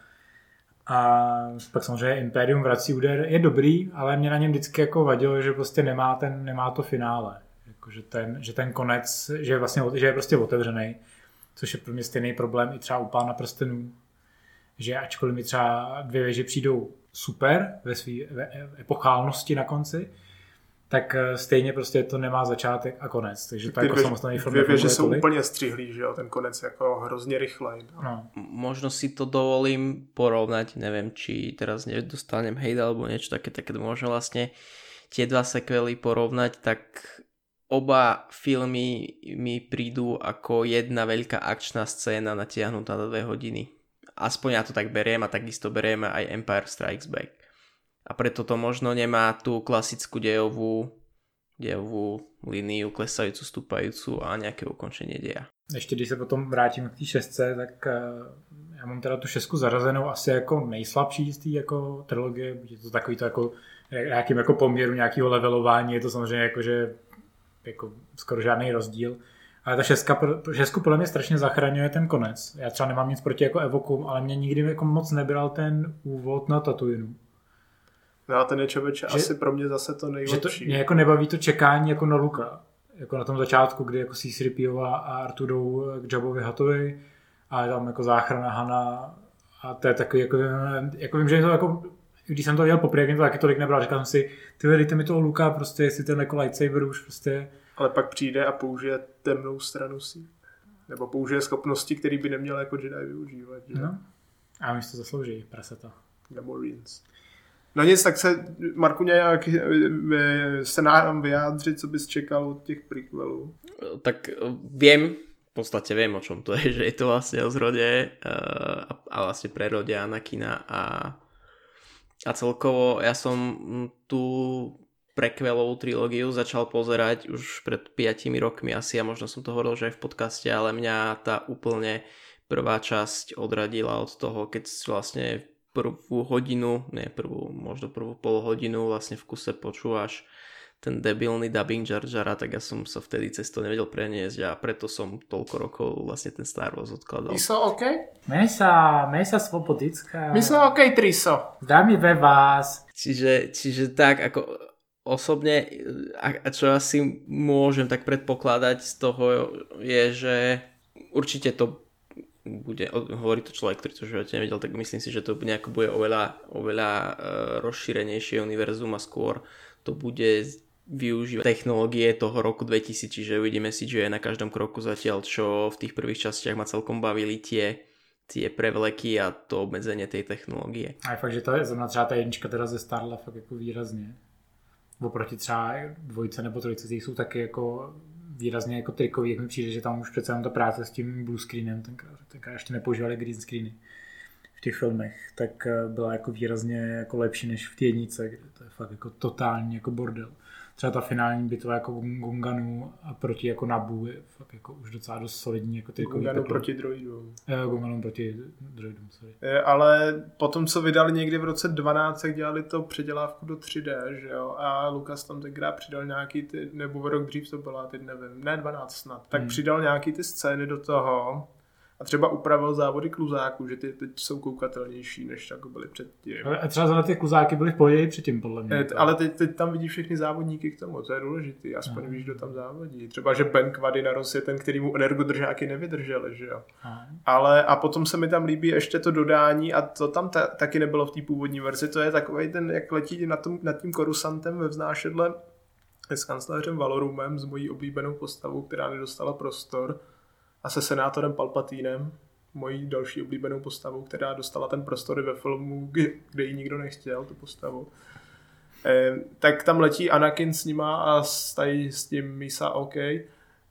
Speaker 1: A pak samozřejmě Imperium vrací úder je dobrý, ale mě na něm vždycky jako vadilo, že prostě nemá, ten, nemá to finále. Jako, že, ten, že ten konec, že je, vlastně, že je prostě otevřený, což je pro mě stejný problém i třeba u Pána prstenů, že ačkoliv mi třeba dvě věže přijdou super ve své epochálnosti na konci, tak eh, stejně prostě to nemá začátek a konec. Takže to jako samostatný film
Speaker 2: Dvě věže jsou úplně střihlý, že jo, ten konec jako hrozně rychlej. No. no.
Speaker 4: Možno si to dovolím porovnať, neviem, či teraz nedostanem hejda alebo niečo také, tak možno vlastne tie dva sekvely porovnať, tak oba filmy mi prídu ako jedna veľká akčná scéna natiahnutá na dve hodiny. Aspoň ja to tak beriem a takisto beriem aj Empire Strikes Back. A preto to možno nemá tú klasickú dejovú, dejovú líniu klesajúcu, stúpajúcu a nejaké ukončenie deja.
Speaker 1: Ještě když se potom vrátím k té šestce, tak eh, já mám teda tu šestku zarazenou asi jako nejslabší z té jako trilogie. Je to takový to jako nějakým jako poměru nějakého levelování, je to samozřejmě jako, že jako skoro žádný rozdíl. Ale ta šestka, šestku podle mě strašně zachraňuje ten konec. Já třeba nemám nic proti jako Evokum, ale mě nikdy jako moc nebral ten úvod na Tatooinu.
Speaker 2: No a ten je člověče asi pro mě zase to nejlepší. Že
Speaker 1: to, mě jako nebaví to čekání jako na Luka. Jako na tom začátku, kdy jako c 3 a Artu jdou k Jabovi Hatovi a je tam jako záchrana Hana a to je takový jako, jako vím, že to jako když jsem to viděl poprvé, mě to taky tolik nebral, říkal jsem si, ty dejte mi toho Luka, prostě jestli ten jako lightsaber už prostě
Speaker 2: ale pak přijde a použije temnou stranu si. Nebo použije schopnosti, které by neměl jako Jedi využívat. Že?
Speaker 1: No. A my to zaslouží, prasata.
Speaker 2: Gamorreans. No nic, tak se, Marku, nějak eh, se nám vyjádřit, co bys čekal od těch prequelů?
Speaker 4: Tak eh, vím, v podstate viem, o čom to je, že je to vlastne o zrode uh, a vlastne prerode Anakina a, a celkovo ja som tu prekvelovú trilógiu začal pozerať už pred 5 rokmi. Asi a možno som to hovoril, že aj v podcaste, ale mňa tá úplne prvá časť odradila od toho, keď vlastne prvú hodinu, nie prvú, možno prvú pol hodinu vlastne v kuse počúvaš ten debilný dubbing Jar Jara, tak ja som sa vtedy cez to nevedel preniesť a preto som toľko rokov vlastne ten Star Wars odkladal.
Speaker 2: Miso OK?
Speaker 1: Mesa, mesa svobodická.
Speaker 2: Miso OK, Triso.
Speaker 1: Dámy ve vás.
Speaker 4: Čiže, čiže tak, ako osobne, a, a čo asi môžem tak predpokladať z toho je, že určite to bude, hovorí to človek, ktorý to v živote nevedel, tak myslím si, že to nejako bude oveľa, oveľa uh, rozšírenejšie univerzum a skôr to bude využívať technológie toho roku 2000, čiže uvidíme si, že je na každom kroku zatiaľ, čo v tých prvých častiach ma celkom bavili tie tie prevleky a to obmedzenie tej technologie.
Speaker 1: A je fakt, že to je zrovna třeba ta jednička teda ze Starla fakt jako výrazně. Oproti třeba dvojce nebo trojce, ty jsou taky jako výrazně jako trikový, jak mi přijde, že tam už přece jenom ta práce s tím blue screenem, tenkrát, tenkrát ještě nepoužívali green screeny v těch filmech, tak eh, byla jako výrazně jako lepší než v té jednice, kde to je fakt jako totální jako bordel třeba ta finální bitva jako Gunganu a proti jako Nabu je fakt jako už docela dost solidní jako ty
Speaker 2: Gunganu proti droidům.
Speaker 1: Eh, Gunganu proti droidům, sorry.
Speaker 2: Je, ale potom, co vydali někdy v roce 12, tak dělali to předělávku do 3D, že jo, a Lukas tam tenkrát přidal nějaký ty, nebo rok dřív to byla, teď nevím, ne 12 snad, tak hmm. přidal nějaký ty scény do toho, a třeba upravil závody kluzáků, že ty teď jsou koukatelnější, než jako byly předtím.
Speaker 1: Ale třeba za ty kluzáky byly v pohodě předtím, podle mě.
Speaker 2: Et, ale teď, teď, tam vidíš všechny závodníky k tomu, to je důležité, aspoň Aha. víš, kdo tam závodí. Třeba, že Ben Quadinaros je ten, který mu energodržáky nevydrželi, že jo. Aha. Ale a potom se mi tam líbí ještě to dodání a to tam ta, taky nebylo v té původní verzi, to je takový ten, jak letí nad, tom, nad tím korusantem ve vznášedle s kancléřem Valorumem, s mojí oblíbenou postavou, která nedostala prostor a se senátorem Palpatínem, mojí další oblíbenou postavou, která dostala ten prostor ve filmu, kde ji nikdo nechtěl, tu postavu. E, tak tam letí Anakin s nima a stají s tím Misa OK, eh,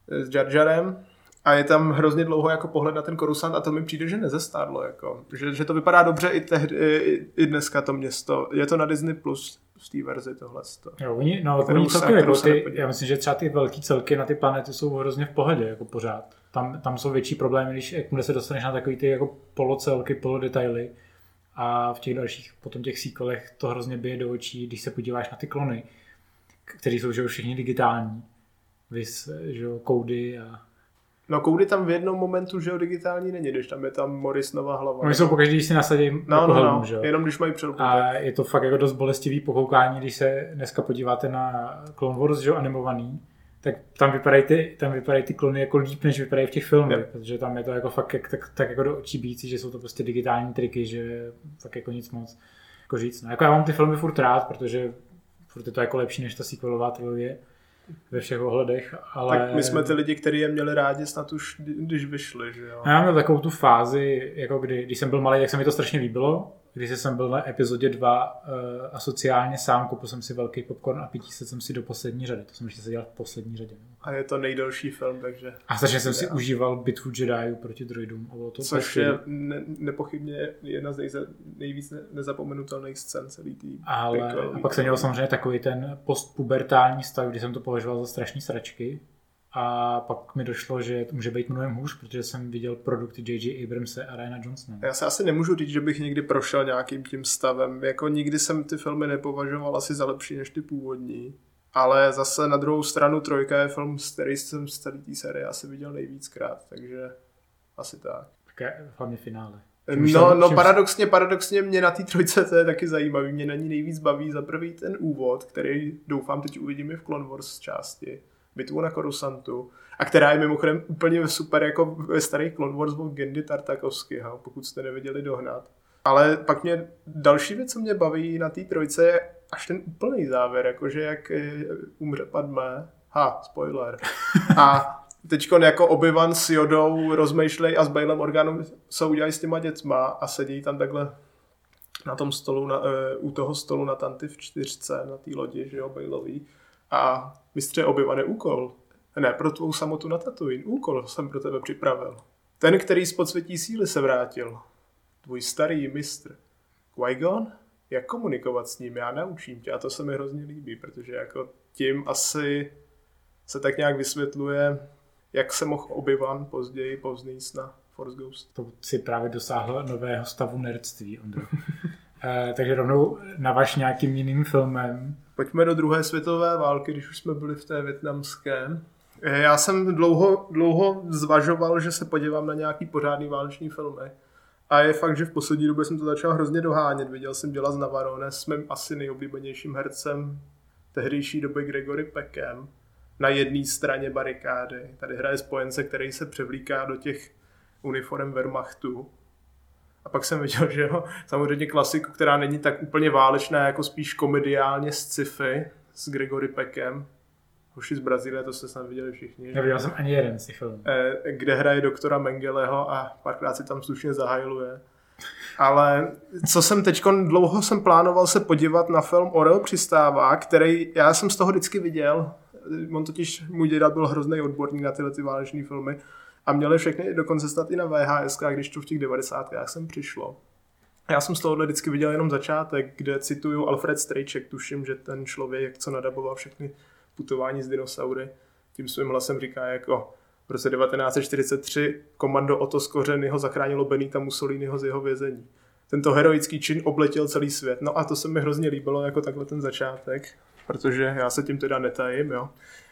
Speaker 2: s Jar Jarem a je tam hrozně dlouho jako pohled na ten korusant a to mi přijde, že nezestárlo, jako. Že, že to vypadá dobře i, tehdy, i, i dneska to město. Je to na Disney Plus v té verzi tohle.
Speaker 1: Jo, oni, no, oni celkově, jako ty, já myslím, že třeba ty velké celky na ty planety jsou hrozně v pohodě, jako pořád tam, tam jsou větší problémy, když jakmile se dostaneš na takový ty jako polocelky, polodetaily a v těch dalších, potom těch sequelech to hrozně bije do očí, když se podíváš na ty klony, které jsou že všichni digitální, vys, že jo, koudy a
Speaker 2: No koudy tam v jednom momentu, že jo, digitální není, když tam je tam Morris nová hlava.
Speaker 1: Oni jsou pokaždé, když si nasadí
Speaker 2: no, jako no, helmu, no, že jo. jenom když mají přelbu.
Speaker 1: A je to fakt jako dost bolestivý pokoukání, když se dneska podíváte na Clone Wars, že jo, animovaný, tak tam vypadají ty, tam vypadají ty klony jako líp, než vypadají v těch filmech, yeah. protože tam je to jako fakt jak, tak, tak, jako do očí bící, že jsou to prostě digitální triky, že fakt jako nic moc jako říct. No, jako já mám ty filmy furt rád, protože furt je to jako lepší než ta sequelová trilogie ve všech ohledech, ale...
Speaker 2: Tak my jsme ty lidi, kteří je měli rádi snad už, když vyšli, že jo?
Speaker 1: Já měl takovou tu fázi, jako kdy, když jsem byl malý, tak se mi to strašně líbilo, když jsem byl na epizodě 2 uh, eh, a sociálně sám, koupil jsem si velký popcorn a pití se jsem si do poslední řady. To jsem ještě seděl v poslední řadě.
Speaker 2: A je to nejdelší film, takže...
Speaker 1: A takže jsem si užíval bitvu Jediů proti droidům. A
Speaker 2: bylo to Což je ne, nepochybně jedna z nejze, nejvíc ne, nezapomenutelných scén celý tým.
Speaker 1: Ale a pak jsem měl samozřejmě takový ten postpubertální stav, kdy jsem to považoval za strašný sračky a pak mi došlo, že to může být mnohem hůř, protože jsem viděl produkty J.J. Abramse a Ryana Johnsona.
Speaker 2: Já se asi nemůžu říct, že bych někdy prošel nějakým tím stavem. Jako nikdy jsem ty filmy nepovažoval asi za lepší než ty původní. Ale zase na druhou stranu Trojka je film, který jsem z celé té série asi viděl nejvíckrát, takže asi tak.
Speaker 1: Také hlavně finále.
Speaker 2: No, no paradoxně, paradoxně mě na té trojce to je taky zajímavý. Mě na ní nejvíc baví za prvý ten úvod, který doufám teď uvidíme v Clone Wars části bitvu na Korusantu, a která je mimochodem úplně super jako ve starých Clone Wars od Gendy Tartakovskyho, pokud jste neviděli dohnat. Ale pak mě další věc, co mě baví na té trojce, je až ten úplný závěr, jakože jak eh, umře Padme. Ha, spoiler. A teď jako obyvan s Jodou rozmýšlej a s Bailem Organem co udělají s těma dětma a sedí tam takhle na tom stolu, na, uh, u toho stolu na Tanty v čtyřce, na té lodi, že jo, Bailový. A mistře obyvané úkol. Ne pro tvou samotu na Tatooine. Úkol jsem pro tebe připravil. Ten, který z podsvětí síly se vrátil. Tvůj starý mistr. Qui-Gon? Jak komunikovat s ním? Já naučím tě. A to se mi hrozně líbí, protože jako tím asi se tak nějak vysvětluje, jak se mohl obyvan později povznést na Force Ghost.
Speaker 1: To si právě dosáhlo nového stavu nerdství, Ondro. Uh, takže rovnou navaž nějakým jiným filmem.
Speaker 2: Pojďme do druhé světové války, když už jsme byli v té větnamské. Eh, já jsem dlouho, dlouho zvažoval, že se podívám na nějaký pořádný válečný filmy. A je fakt, že v poslední době jsem to začal hrozně dohánět. Viděl jsem děla z Navarone s mým asi nejoblíbenějším hercem tehdejší doby Gregory Peckem na jedné straně barikády. Tady hraje spojence, který se převlíká do těch uniform Wehrmachtu. A pak jsem viděl, že jo, samozřejmě klasiku, která není tak úplně válečná, jako spíš komediálně z sci-fi s Gregory Peckem. Hoši z Brazílie, to jste snad viděli všichni.
Speaker 1: Neviděl jsem ani jeden z těch filmů.
Speaker 2: Eh, kde hraje doktora Mengeleho a párkrát si tam slušně zahajluje. Ale co jsem teď, dlouho jsem plánoval se podívat na film Orel přistává, který já jsem z toho vždycky viděl. On totiž, můj děda byl hrozný odborník na tyhle ty váleční filmy a měli všechny dokonce stát i na VHS, když to v těch 90. jsem přišlo. Já jsem z tohohle vždycky viděl jenom začátek, kde cituju Alfred Strejček, tuším, že ten člověk, co nadaboval všechny putování s dinosaury, tím svým hlasem říká jako v roce 1943 komando Otto Skořenyho zachránilo Benita Mussoliniho z jeho vězení. Tento heroický čin obletěl celý svět. No a to se mi hrozně líbilo jako takhle ten začátek, protože já se tím teda netajím, jo.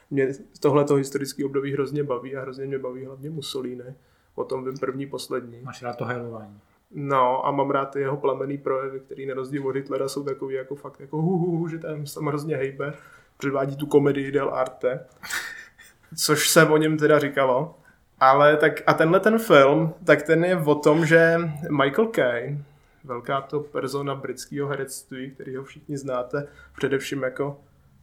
Speaker 2: Mě tohleto historické období hrozně baví a hrozně mě baví hlavně Mussolini. O tom vím první, poslední.
Speaker 1: Máš rád to hajlování.
Speaker 2: No a mám rád ty jeho plamený projevy, který na rozdíl od Hitlera jsou takový jako fakt jako hu, hu, hu že tam, tam hrozně hejbe. Předvádí tu komedii del arte což se o něm teda říkalo. Ale tak a tenhle ten film, tak ten je o tom, že Michael Caine, velká to persona britského herectví, který ho všichni znáte, především jako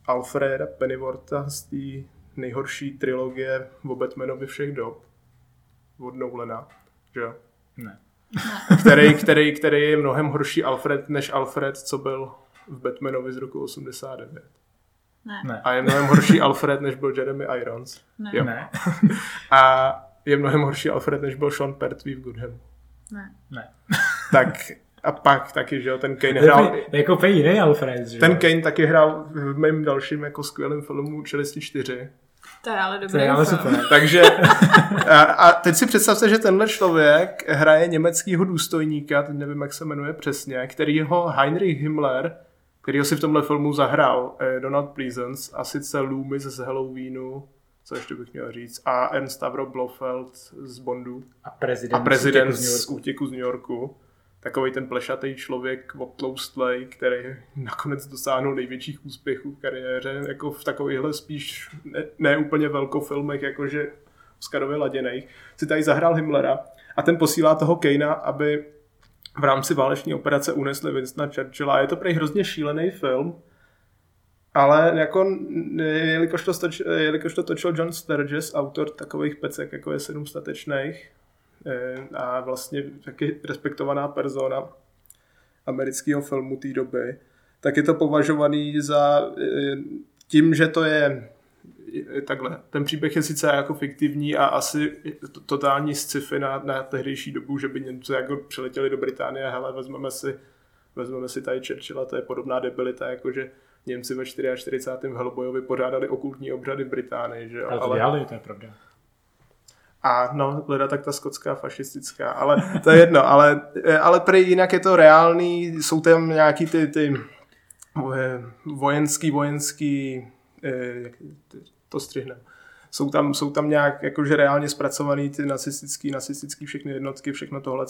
Speaker 2: Alfreda Pennyworta z té nejhorší trilogie o Batmanovi všech dob od Nolana, že jo?
Speaker 1: Ne.
Speaker 2: Který, který, který je mnohem horší Alfred než Alfred, co byl v Batmanovi z roku 89.
Speaker 3: Ne.
Speaker 1: Ne.
Speaker 2: A je mnohem horší Alfred, než byl Jeremy Irons.
Speaker 3: Ne.
Speaker 2: Jo.
Speaker 1: Ne.
Speaker 2: A je mnohem horší Alfred, než byl Sean Pertwee v Goodhamu.
Speaker 3: Ne.
Speaker 1: Ne.
Speaker 2: Tak a pak taky, že jo, ten Kane
Speaker 1: To
Speaker 2: hrál...
Speaker 1: to jako úplně jiný Alfred, že jo?
Speaker 2: Ten Kane taky hrál v mém dalším jako skvělém filmu Čelisti 4.
Speaker 3: To je ale
Speaker 1: To
Speaker 3: dobrý
Speaker 1: je ale
Speaker 3: film.
Speaker 1: super.
Speaker 2: Takže a, a teď si představte, že tenhle člověk hraje německého důstojníka, teď nevím, jak se jmenuje přesně, který ho Heinrich Himmler, který si v tomhle filmu zahrál eh, Donald Pleasance a sice Loomis z Halloweenu, co ještě bych měl říct, a Ernst Stavro Blofeld z Bondu
Speaker 1: A prezident,
Speaker 2: a prezident
Speaker 1: z New
Speaker 2: z
Speaker 1: Yorku.
Speaker 2: útěku z New Yorku. Takový ten plešatý člověk obtloustlej, který nakonec dosáhnul největších úspěchů v kariéře, jako v takovýchhle spíš ne, ne úplně velkofilmech, jakože Oscarově laděnej, si tady zahrál Himmlera a ten posílá toho Kejna, aby v rámci váleční operace unesli Winstona Churchilla. Je to prej hrozně šílený film, ale jako, jelikož to, stoč, jelikož to točil John Sturges, autor takových pecek, jako je Sedm statečných, a vlastně taky respektovaná persona amerického filmu té doby, tak je to považovaný za eh, tím, že to je je- takhle. Ten příběh je sice jako fiktivní a asi to- totální sci-fi na, na tehdejší dobu, že by Němci jako přiletěli do Británie a hele, vezmeme si, vezmeme si tady Churchilla, to je podobná debilita, jako že Němci ve 44. v Hellboyovi pořádali okultní obřady v Británii, že?
Speaker 1: Ale to dělali, to je pravda.
Speaker 2: A no, leda tak ta skotská fašistická, ale to je jedno, ale, ale prý jinak je to reálný, jsou tam nějaký ty, ty vojenský, vojenský, eh, to střihnem. Jsou tam, jsou tam nějak jakože reálně zpracovaný ty nacistický, nacistický všechny jednotky, všechno tohle,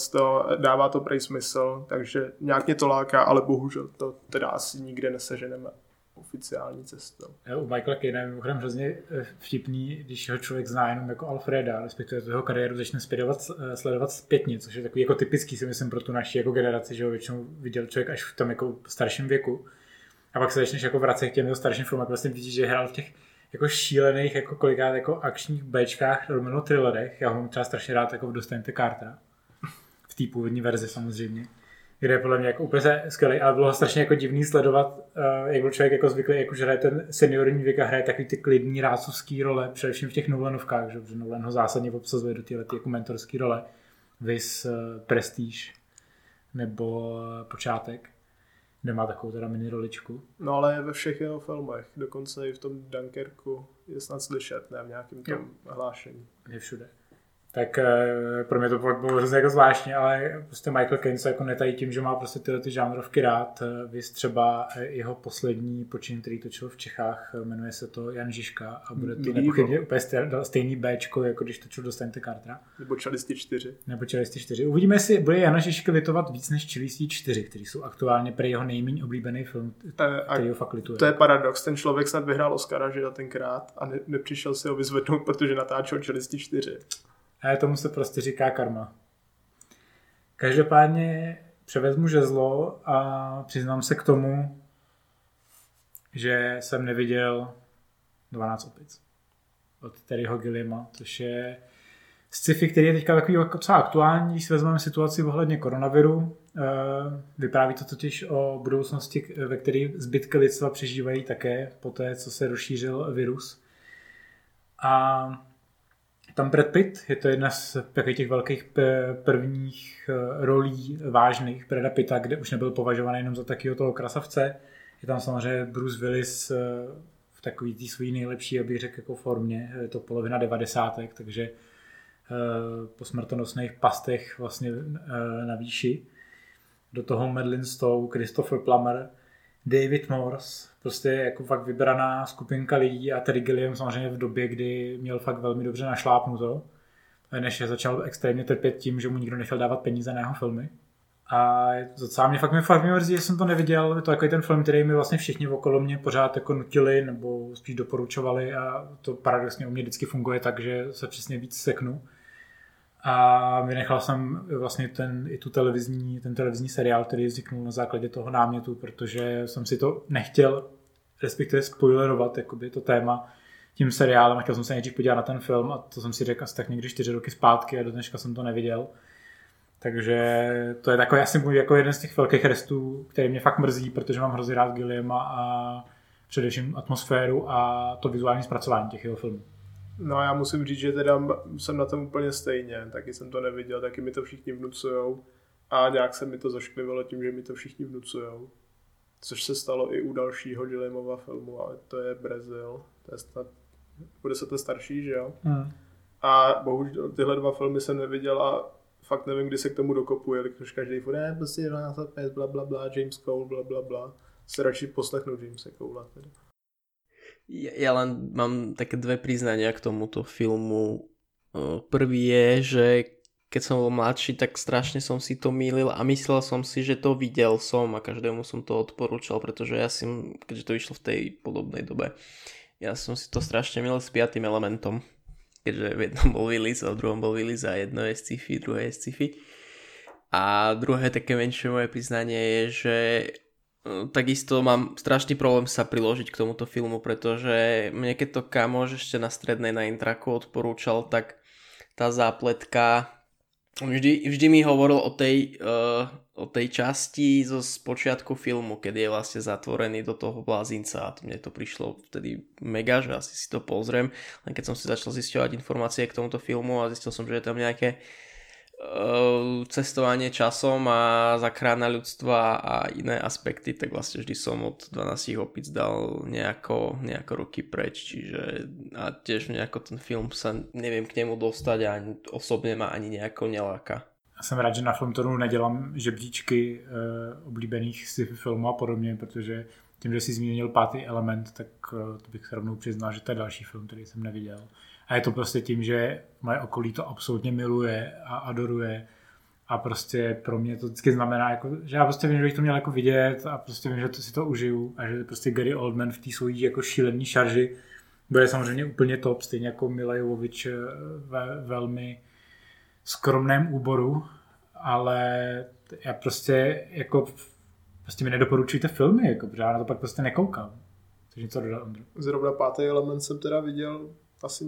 Speaker 2: dává to prej smysl, takže nějak mě to láká, ale bohužel to teda asi nikde neseženeme oficiální cestou.
Speaker 1: Jo, U Michaela Caine je mimochodem hrozně eh, vtipný, když ho člověk zná jenom jako Alfreda, respektive jeho kariéru začne sledovat, eh, sledovat zpětně, což je takový jako typický si myslím pro tu naši jako generaci, že ho většinou viděl člověk až v tom jako starším věku. A pak se začneš jako vracet k těm jeho starším filmům vlastně vidíš, že hrál v těch jako šílených, jako kolikrát jako akčních Bčkách, romano thrillerech. Já ho mám třeba strašně rád jako v Dostaňte Cartera. V té původní verzi samozřejmě kde je podle mě jako úplně skvělý, ale bylo strašně jako divný sledovat, uh, jak byl člověk jako zvyklý, jak už hraje ten seniorní věk a hraje takový ty klidný rácovský role, především v těch Nolanovkách, že, Nolan ho zásadně obsazuje do tyhle ty jako mentorský role, vis uh, Prestige nebo uh, Počátek, kde má takovou teda mini roličku.
Speaker 2: No ale ve všech jeho filmech, dokonce i v tom Dunkerku je snad slyšet, ne v nějakém tom
Speaker 1: Jo.
Speaker 2: hlášení.
Speaker 1: Je všude. Tak eh, pro mě to pak bylo hrozně jako zvláštní, ale prostě Michael Caine se jako netají tím, že má prostě tyhle ty žánrovky rád. Eh, Vy třeba eh, jeho poslední počin, který točil v Čechách, jmenuje se to Jan Žižka a bude to nepochybně úplně stej- stejný Bčko, jako když točil Dostaňte Cartera.
Speaker 2: Nebo Čalisti 4.
Speaker 1: Nebo Čelisti 4. Uvidíme, jestli bude Jana Žižka litovat víc než Čelisti 4, který jsou aktuálně pro jeho nejméně oblíbený film, který ho fakt lituje.
Speaker 2: to je paradox, ten člověk snad vyhrál Oscara, že tenkrát a ne, nepřišel si ho vyzvednout, protože natáčel Čelisti 4.
Speaker 1: A tomu se prostě říká karma. Každopádně převezmu žezlo a přiznám se k tomu, že jsem neviděl 12 opic od Terryho Gilliama, což je sci-fi, který je teďka takový docela aktuální, když si vezmeme situaci ohledně koronaviru. Eh, Vypráví to totiž o budoucnosti, ve které zbytky lidstva přežívají také po té, co se rozšířil virus. A tam Brad Pitt, je to jedna z těch velkých prvních eh, rolí vážných Brada Pitta, kde už nebyl považovaný jenom za takového toho krasavce. Je tam samozřejmě Bruce Willis eh, v takový té své nejlepší, abych řekl, jako formě. Je to polovina devadesátek, takže eh, po smrtonosných pastech vlastně na výši. Do toho Madeline Stowe, Christopher Plummer, David Morse, prostě jako fakt vybraná skupinka lidí a Terry Gilliam samozřejmě v době, kdy měl fakt velmi dobře našlápnuto, než začal extrémně trpět tím, že mu nikdo nechtěl dávat peníze na jeho filmy. A docela mě fakt, mě fakt mrzí, že jsem to neviděl. Je to jako ten film, který mi vlastně všichni okolo mě pořád jako nutili nebo spíš doporučovali a to paradoxně u mě vždycky funguje tak, že se přesně víc seknu. A vynechal jsem vlastně ten, i tu televizní, ten televizní seriál, který vzniknul na základě toho námětu, protože jsem si to nechtěl, respektive spoilerovat, jakoby to téma tím seriálem. Chtěl jsem se nejdřív podívat na ten film a to jsem si řekl asi tak někdy čtyři roky zpátky a do dneška jsem to neviděl. Takže to je takový asi můj jako jeden z těch velkých restů, který mě fakt mrzí, protože mám hrozně rád Gilliama a především atmosféru a to vizuální zpracování těch jeho filmů.
Speaker 2: No a já musím říct, že teda jsem na tom úplně stejně, taky jsem to neviděl, taky mi to všichni vnucujou a nějak se mi to zašklivilo tím, že mi to všichni vnucujou. Což se stalo i u dalšího Gilliamova filmu, ale to je Brazil, to je snad, bude se to starší, že jo?
Speaker 1: Hmm.
Speaker 2: A bohužel tyhle dva filmy jsem neviděl a fakt nevím, kdy se k tomu dokopuje, když každý furt, ne, prostě 12 bla bla bla, James Cole, bla bla bla. Se radši poslechnu Jamesa Cole. Teda.
Speaker 4: Ja, len mám také dve priznania k tomuto filmu. Prvý je, že keď som bol mladší, tak strašne som si to mýlil a myslel som si, že to videl som a každému som to odporúčal, pretože ja si, keďže to vyšlo v tej podobnej dobe, ja som si to strašne milil s piatým elementom, keďže v jednom bol Willis a v druhom bol Willis a jedno je sci-fi, druhé je sci-fi. A druhé také menšie moje priznanie je, že takisto mám strašný problém sa priložiť k tomuto filmu, pretože mne keď to kamož ešte na strednej na intraku odporúčal, tak tá zápletka vždy, vždy mi hovoril o tej, uh, o tej časti zo spočiatku filmu, keď je vlastne zatvorený do toho blázinca a to mne to prišlo vtedy mega, že asi si to pozriem, len keď som si začal zisťovať informácie k tomuto filmu a zistil som, že je tam nejaké cestovanie časom a zachrana ľudstva a iné aspekty, tak vlastne vždy som od 12 opic dal nejako, nejako ruky preč, čiže a tiež nejako ten film sa neviem k nemu dostať a osobne ma ani nejako neláka.
Speaker 1: Já jsem rád, že na Filmtonu nedělám žebříčky e, oblíbených sci-fi filmů a podobně, protože tím, že jsi zmínil pátý element, tak e, to bych se rovnou přiznal, že to je další film, který jsem neviděl. A je to prostě tím, že moje okolí to absolutně miluje a adoruje. A prostě pro mě to vždycky znamená, jako, že já prostě vím, že bych to měl jako vidět a prostě vím, že to si to užiju a že prostě Gary Oldman v té svojí jako šílený šarži bude samozřejmě úplně top, stejně jako Mila Jovovič ve velmi skromném úboru, ale já prostě jako prostě mi nedoporučujte filmy, jako, protože já na to pak prostě nekoukám. Což něco dodal Ondro.
Speaker 2: Zrovna pátý element jsem teda viděl asi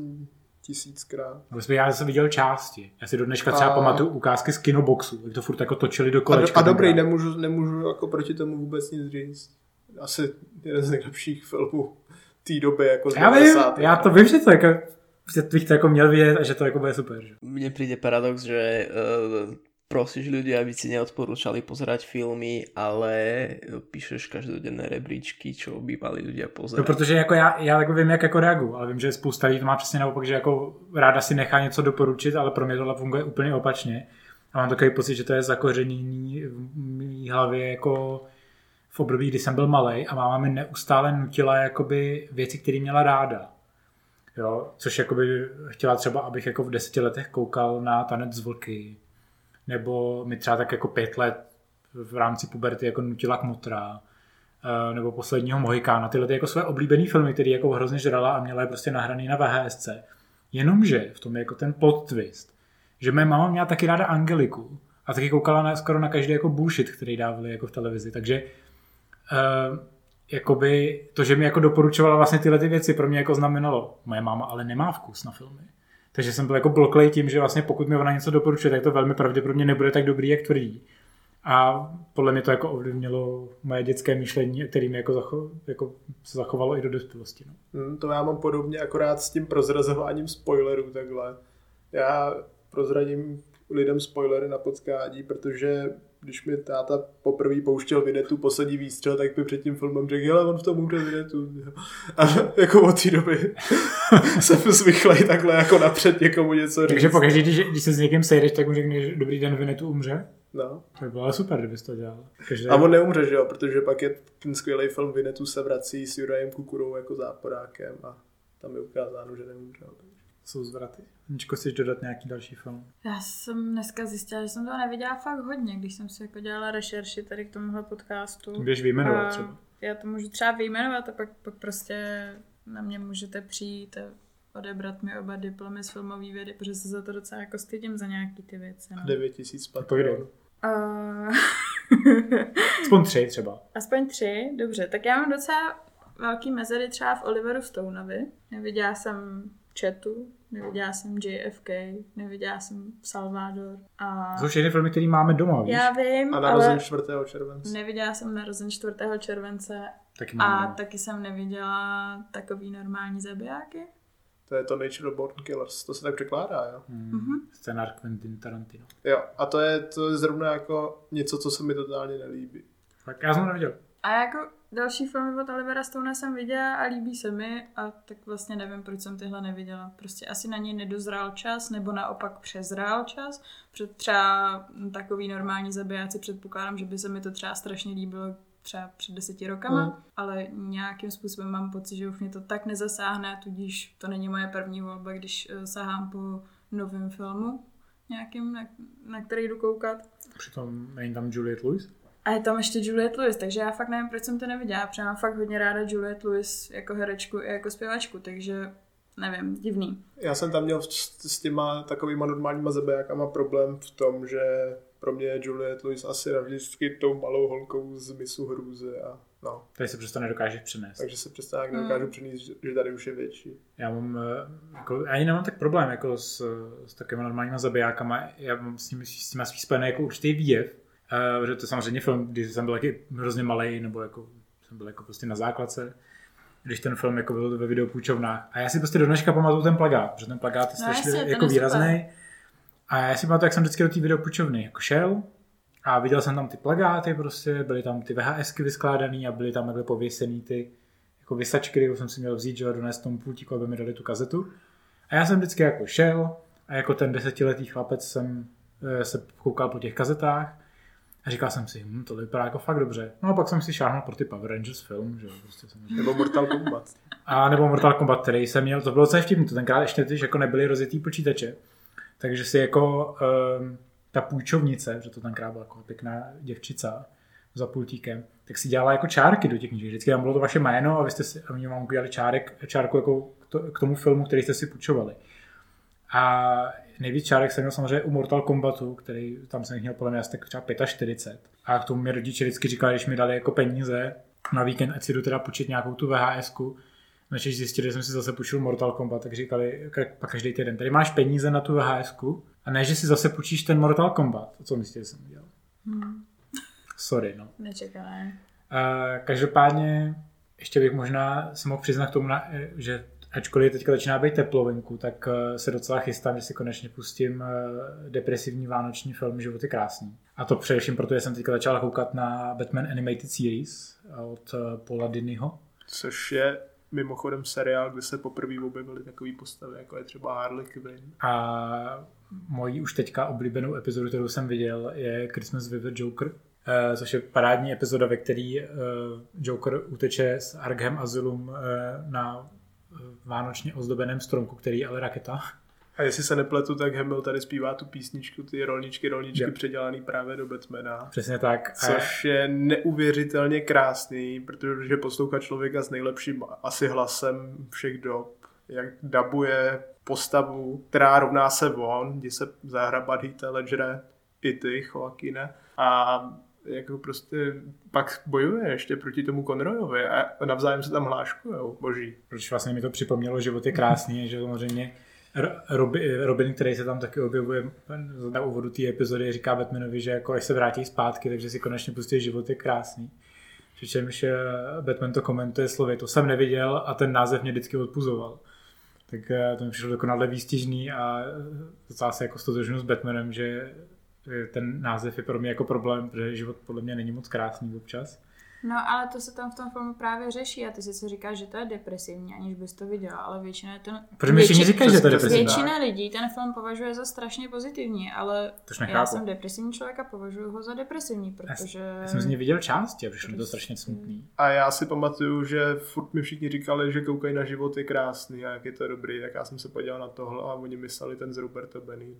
Speaker 2: tisíckrát.
Speaker 1: Já jsem viděl části. Já si do dneška třeba a... pamatuju ukázky z kinoboxu, jak to furt jako točili do kolečka.
Speaker 2: A, do, a dobrý, nemůžu, nemůžu jako proti tomu vůbec nic říct. Asi jeden z nejlepších filmů té doby, jako z
Speaker 1: já, vím, já to vím, že to jako že bych to jako měl vidět a že to jako bude super. Že?
Speaker 4: Mně přijde paradox, že uh, prosíš ľudia, aby si neodporúčali pozerať filmy, ale píšeš každodenné rebríčky, čo by mali ľudia pozerať.
Speaker 1: No, protože jako já, já jako vím, jak jako reaguju, ale vím, že spousta lidí to má přesně naopak, že jako ráda si nechá něco doporučit, ale pro mě tohle funguje úplně opačně. A mám takový pocit, že to je zakořenění v mý hlavě jako v období, kdy jsem byl malý a máma mi neustále nutila jakoby věci, které měla ráda. Jo, což jakoby chtěla třeba, abych jako v deseti letech koukal na tanec z vlky, nebo mi třeba tak jako pět let v rámci puberty jako nutila k motra, eh, nebo posledního Mohikána, tyhle ty jako své oblíbené filmy, které jako hrozně žrala a měla je prostě nahraný na VHSC. Jenomže v tom je jako ten plot twist, že moje máma měla taky ráda Angeliku a taky koukala na, skoro na každý jako bullshit, který dávali jako v televizi, takže uh, jakoby to, že mi jako doporučovala vlastně tyhle ty věci, pro mě jako znamenalo, moje máma ale nemá vkus na filmy. Takže jsem byl jako bloklej tím, že vlastně pokud mi ona něco doporučuje, tak to velmi pravděpodobně nebude tak dobrý, jak tvrdí. A podle mě to jako ovlivnilo moje dětské myšlení, kterým jako, zacho, jako se zachovalo i do dospělosti. No.
Speaker 2: Hmm, to já mám podobně akorát s tím prozrazováním spoilerů takhle. Já prozradím lidem spoilery na potkání, protože když mi táta poprvé pouštěl Vinetu poslední výstřel, tak by před tím filmem řekl, hele, on v tom umře Vinetu. A jako od té doby jsem zvyklý takhle jako napřed někomu něco říct.
Speaker 1: Takže pokaždé, když, když se s někým sejdeš, tak mu řekneš, dobrý den, Vinetu umře?
Speaker 2: No.
Speaker 1: To by bylo super, kdybys to dělal.
Speaker 2: Každé... A on neumře, že jo, protože pak je ten skvělý film Vinetu se vrací s Jurajem Kukurou jako záporákem a tam je ukázáno, že neumřel
Speaker 1: jsou zvraty. Ničko, chceš dodat nějaký další film?
Speaker 3: Já jsem dneska zjistila, že jsem toho neviděla fakt hodně, když jsem si jako dělala rešerši tady k tomuhle podcastu.
Speaker 1: Běž vyjmenovat třeba.
Speaker 3: Já to můžu třeba vyjmenovat a pak, pak prostě na mě můžete přijít a odebrat mi oba diplomy z filmové vědy, protože se za to docela jako stydím za nějaký ty věci. No.
Speaker 2: 9000
Speaker 1: patronů. Aspoň tři třeba.
Speaker 3: Aspoň tři, dobře. Tak já mám docela velký mezery třeba v Oliveru Stoneovi. Neviděla jsem Chatu, neviděla jsem JFK, neviděla jsem Salvador. A...
Speaker 1: To jsou všechny filmy, které máme doma, víš?
Speaker 3: Já vím,
Speaker 2: A narozen 4. července.
Speaker 3: Neviděla jsem narozen 4. července.
Speaker 1: Taky
Speaker 3: a doma. taky jsem neviděla takový normální zabijáky.
Speaker 2: To je to Natural Born Killers, to se tak překládá, jo?
Speaker 1: Hmm. Mm-hmm. Scénář Quentin Tarantino.
Speaker 2: Jo, a to je, to je zrovna jako něco, co se mi totálně nelíbí.
Speaker 1: Tak já jsem neviděl.
Speaker 3: A jako další filmy od Olivera Stone jsem viděla a líbí se mi a tak vlastně nevím, proč jsem tyhle neviděla. Prostě asi na ně nedozrál čas, nebo naopak přezrál čas. Před třeba takový normální zabijáci předpokládám, že by se mi to třeba strašně líbilo třeba před deseti rokama, mm. ale nějakým způsobem mám pocit, že už mě to tak nezasáhne, tudíž to není moje první volba, když uh, sahám po novém filmu nějakým, na, na který jdu koukat.
Speaker 1: Přitom není tam Juliette Lewis?
Speaker 3: A je tam ještě Juliette Lewis, takže já fakt nevím, proč jsem to neviděla. Protože mám fakt hodně ráda Juliette Lewis jako herečku i jako zpěvačku, takže nevím, divný.
Speaker 2: Já jsem tam měl s těma takovýma normálníma zabijákama problém v tom, že pro mě je Juliette Lewis asi navždycky tou malou holkou z misu hrůzy a no.
Speaker 1: Tady se přesto nedokážeš přenést.
Speaker 2: Takže se přesto jak nedokážu hmm. přenést, že tady už je větší.
Speaker 1: Já mám, eh, jako, ani nemám tak problém jako s, s takovými normálníma zabijákama, já mám s nimi, s nimi spojený jako určitý výjev, Uh, že to je samozřejmě film, když jsem byl taky hrozně malý, nebo jako jsem byl jako prostě na základce, když ten film jako byl ve videopůjčovnách. A já si prostě do dneška pamatuju ten plagát, protože ten plagát je no, strašně jako výrazný. A já si pamatuju, jak jsem vždycky do té videopůjčovny jako šel a viděl jsem tam ty plagáty prostě, byly tam ty VHSky vyskládaný a byly tam takhle pověsený ty jako vysačky, které jsem si měl vzít, že donést tomu pultíku, aby mi dali tu kazetu. A já jsem vždycky jako šel a jako ten desetiletý chlapec jsem eh, se koukal po těch kazetách a říkal jsem si, hm, to vypadá jako fakt dobře. No a pak jsem si šáhnul pro ty Power Rangers film, že prostě jsem
Speaker 2: Nebo Mortal Kombat.
Speaker 1: A nebo Mortal Kombat, který jsem měl, to bylo celé vtipný, to tenkrát ještě ty jako nebyly rozjetý počítače. Takže si jako um, ta půjčovnice, že to tenkrát byla jako pěkná děvčica za pultíkem, tak si dělala jako čárky do těch knížek. Vždycky tam bylo to vaše jméno a vy jste si, a oni vám udělali čárek, čárku jako k, to, k tomu filmu, který jste si půjčovali. A nejvíc čárek jsem měl samozřejmě u Mortal Kombatu, který tam jsem měl podle mě asi tak třeba 45. A k tomu mi rodiče vždycky říkali, když mi dali jako peníze na víkend, ať si jdu teda počít nějakou tu vhs než zjistili, že jsem si zase půjčil Mortal Kombat, tak říkali pak každý týden, tady máš peníze na tu vhs a ne, že si zase půjčíš ten Mortal Kombat. Co myslíte, že jsem udělal? Hmm. Sorry, no.
Speaker 3: Nečekané.
Speaker 1: Uh, každopádně ještě bych možná se mohl přiznat k tomu, že ačkoliv teďka začíná být teplo venku, tak eh, se docela chystám, že si konečně pustím eh, depresivní vánoční film Život je krásný. A to především proto, že jsem teďka začal koukat na Batman Animated Series od Paula Diniho.
Speaker 2: Což je mimochodem seriál, kde se poprvé objevily takové postavy, jako je třeba Harley Quinn.
Speaker 1: A mojí už teďka oblíbenou epizodu, kterou jsem viděl, je Christmas with the Joker, eh, což je parádní epizoda, ve který eh, Joker uteče z Arkham Asylum eh, na vánočně ozdobeném stromku, který je ale raketa.
Speaker 2: A jestli se nepletu, tak Hamill tady zpívá tu písničku, ty rolničky, rolničky yep. předělaný právě do Batmana.
Speaker 1: Přesně tak.
Speaker 2: Což je neuvěřitelně krásný, protože poslouchá člověka s nejlepším asi hlasem všech dob, jak dabuje postavu, která rovná se von, kdy se zahrabat Heath Ledgere, i ty, Joaquine. A jako prostě pak bojuje ještě proti tomu Conroyovi a navzájem se tam hláškujou, boží.
Speaker 1: Proč vlastně mi to připomnělo, život je krásný, že samozřejmě Robin, který se tam taky objevuje na úvodu té epizody, říká Batmanovi, že jako až se vrátí zpátky, takže si konečně pustí život je krásný. Přičemž eh, Batman to komentuje slovy, to jsem neviděl a ten název mě vždycky odpuzoval. Tak eh, to mi přišlo dokonale výstižný a docela se jako s Batmanem, že ten název je pro mě jako problém, protože život podle mě není moc krásný občas.
Speaker 3: No, ale to se tam v tom filmu právě řeší a ty si se říkáš, že to je depresivní, aniž bys to viděla, ale většina je ten...
Speaker 1: Proč mi všichni říkají, že to je depresivní?
Speaker 3: Většina lidí ten film považuje za strašně pozitivní, ale já jsem depresivní člověk a považuji ho za depresivní, protože...
Speaker 1: Já jsem z něj viděl části a přišlo mi to strašně smutný.
Speaker 2: A já si pamatuju, že furt mi všichni říkali, že koukají na život je krásný a jak je to dobrý, tak já jsem se podíval na tohle a oni mysleli ten z Roberta Benny.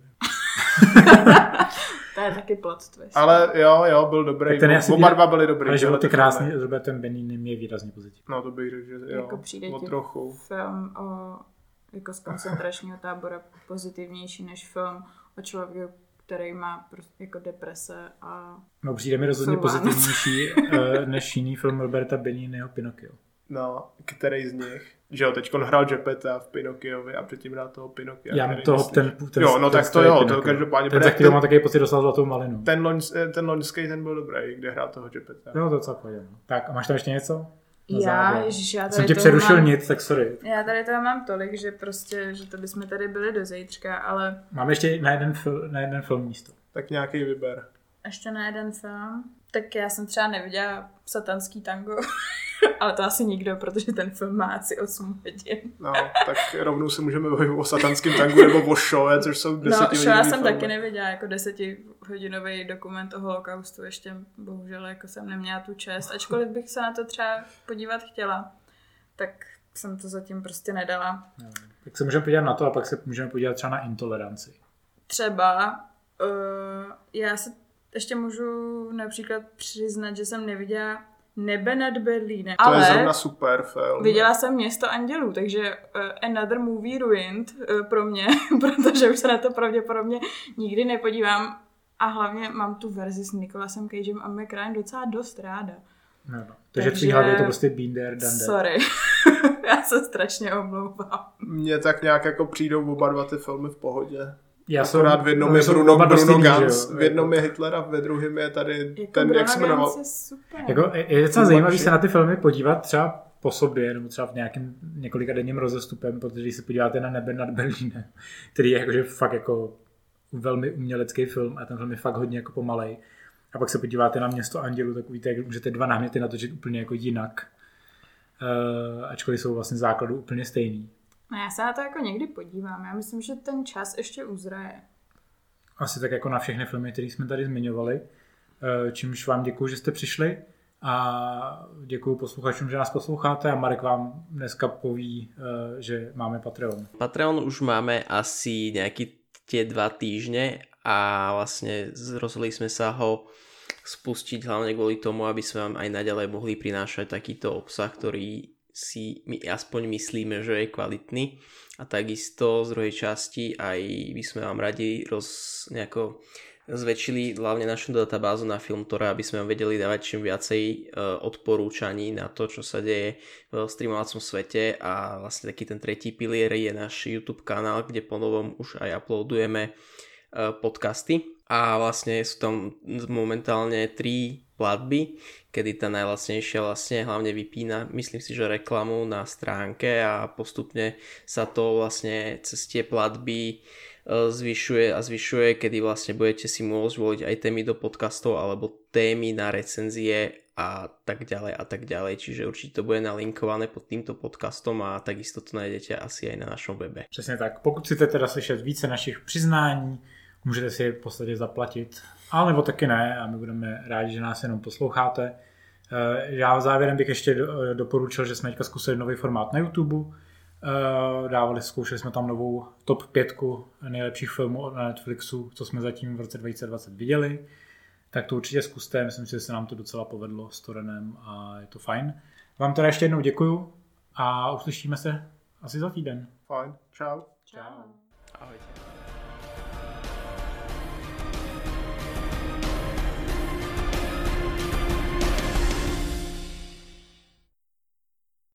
Speaker 3: to je taky plot twist.
Speaker 2: Ale jo, jo, byl dobrý. ten Oba dva byli dobrý.
Speaker 1: Ale život je krásný s Robertem Beninem je výrazně pozitivní.
Speaker 2: No to bych řekl, že jo. Jako přijde o trochu.
Speaker 3: film o, jako z koncentračního tábora pozitivnější než film o člověku, který má prostě jako deprese a...
Speaker 1: No přijde mi rozhodně pozitivnější eh, než jiný film Roberta Beniniho Pinocchio.
Speaker 2: No, který z nich? Že jo, teď hrál Jepeta v Pinokiovi a předtím hrál toho Pinokia.
Speaker 1: Já mám toho, ten, ten,
Speaker 2: Jo, no ten, tak to jo, to každopádně.
Speaker 1: Ten, který má taky pocit dostal zlatou malinu.
Speaker 2: Ten, loň, ten loňský, ten byl dobrý, kde hrál toho Jepeta.
Speaker 1: Jo, to co no. Tak a máš tam ještě něco?
Speaker 3: já, ježiš, já tady
Speaker 1: Jsem tě přerušil mám, nic, tak sorry.
Speaker 3: Já tady toho mám tolik, že prostě, že to bychom tady byli do zítřka, ale...
Speaker 1: Máme ještě na jeden, fil, na jeden film místo.
Speaker 2: Tak nějaký vyber.
Speaker 3: Ještě na jeden film? Tak já jsem třeba neviděla satanský tango. Ale to asi nikdo, protože ten film má asi 8 hodin.
Speaker 2: no, tak rovnou se můžeme bavit o satanském tangu nebo o show, což jsou
Speaker 3: No, show já jsem filmy. taky neviděla, jako desetihodinový dokument o holokaustu, ještě bohužel jako jsem neměla tu čest, ačkoliv bych se na to třeba podívat chtěla, tak jsem to zatím prostě nedala.
Speaker 1: No, tak se můžeme podívat na to a pak se můžeme podívat třeba na intoleranci.
Speaker 3: Třeba. Uh, já se ještě můžu například přiznat, že jsem neviděla Nebe nad Berlínem.
Speaker 2: To Ale je zrovna super film.
Speaker 3: Viděla jsem Město andělů, takže uh, another movie ruined uh, pro mě, protože už se na to pravděpodobně nikdy nepodívám. A hlavně mám tu verzi s Nicolasem Cagem a McRyan docela dost ráda.
Speaker 1: No, no. Takže, takže tvý hlavě je to prostě there, done
Speaker 3: Sorry. Já se strašně omlouvám.
Speaker 2: Mně tak nějak jako přijdou oba dva ty filmy v pohodě.
Speaker 1: Já jsem rád
Speaker 2: v jednom no, je Bruno, Bruno Gans, v jednom je Hitler a ve druhém je tady jako ten, Bruno jak se jmenoval.
Speaker 1: Jako, je docela zajímavý se na ty filmy podívat třeba po sobě, nebo třeba v nějakém několika denním rozestupem, protože když se podíváte na Nebe nad Berlínem, který je jakože fakt jako velmi umělecký film a ten film je fakt hodně jako pomalej. A pak se podíváte na Město Andělu, tak uvidíte, jak můžete dva náměty natočit úplně jako jinak. Uh, ačkoliv jsou vlastně základu úplně stejný.
Speaker 3: No já se na to jako někdy podívám. Já myslím, že ten čas ještě uzraje.
Speaker 1: Asi tak jako na všechny filmy, které jsme tady zmiňovali. Eh, čímž vám děkuji, že jste přišli a děkuji posluchačům, že nás posloucháte a Marek vám dneska poví, eh, že máme Patreon.
Speaker 4: Patreon už máme asi nějaký tie dva týždne a vlastně rozhodli jsme sa ho spustiť hlavne kvôli tomu, aby sme vám aj naďalej mohli prinášať takýto obsah, ktorý si my aspoň myslíme, že je kvalitný. A takisto z druhej časti aj by sme vám radi roz, nejako zväčšili hlavne našu databázu na film, ktorá aby sme vám vedeli dávať čím viacej e, odporúčaní na to, čo sa deje v streamovacom svete. A vlastne taký ten tretí pilier je náš YouTube kanál, kde ponovom už aj uploadujeme e, podcasty a vlastne sú tam momentálne tri platby, kedy tá najlacnejšia vlastne hlavne vypína, myslím si, že reklamu na stránke a postupne sa to vlastne cez tie platby e, zvyšuje a zvyšuje, kedy vlastne budete si môcť voliť aj témy do podcastov alebo témy na recenzie a tak ďalej a tak ďalej. Čiže určite to bude nalinkované pod týmto podcastom a takisto to najdete asi aj na našom webe.
Speaker 1: Přesně tak. Pokud chcete teda slyšet více našich přiznání, můžete si je v podstatě zaplatit, ale nebo taky ne a my budeme rádi, že nás jenom posloucháte. Eh, já závěrem bych ještě doporučil, že jsme teďka zkusili nový formát na YouTube. Eh, dávali, zkoušeli jsme tam novou top 5 nejlepších filmů na Netflixu, co jsme zatím v roce 2020 viděli. Tak to určitě zkuste, myslím si, že se nám to docela povedlo s Torenem a je to fajn. Vám teda ještě jednou děkuju a uslyšíme se asi za týden.
Speaker 2: Fajn, čau.
Speaker 3: Čau.
Speaker 4: Ahojte.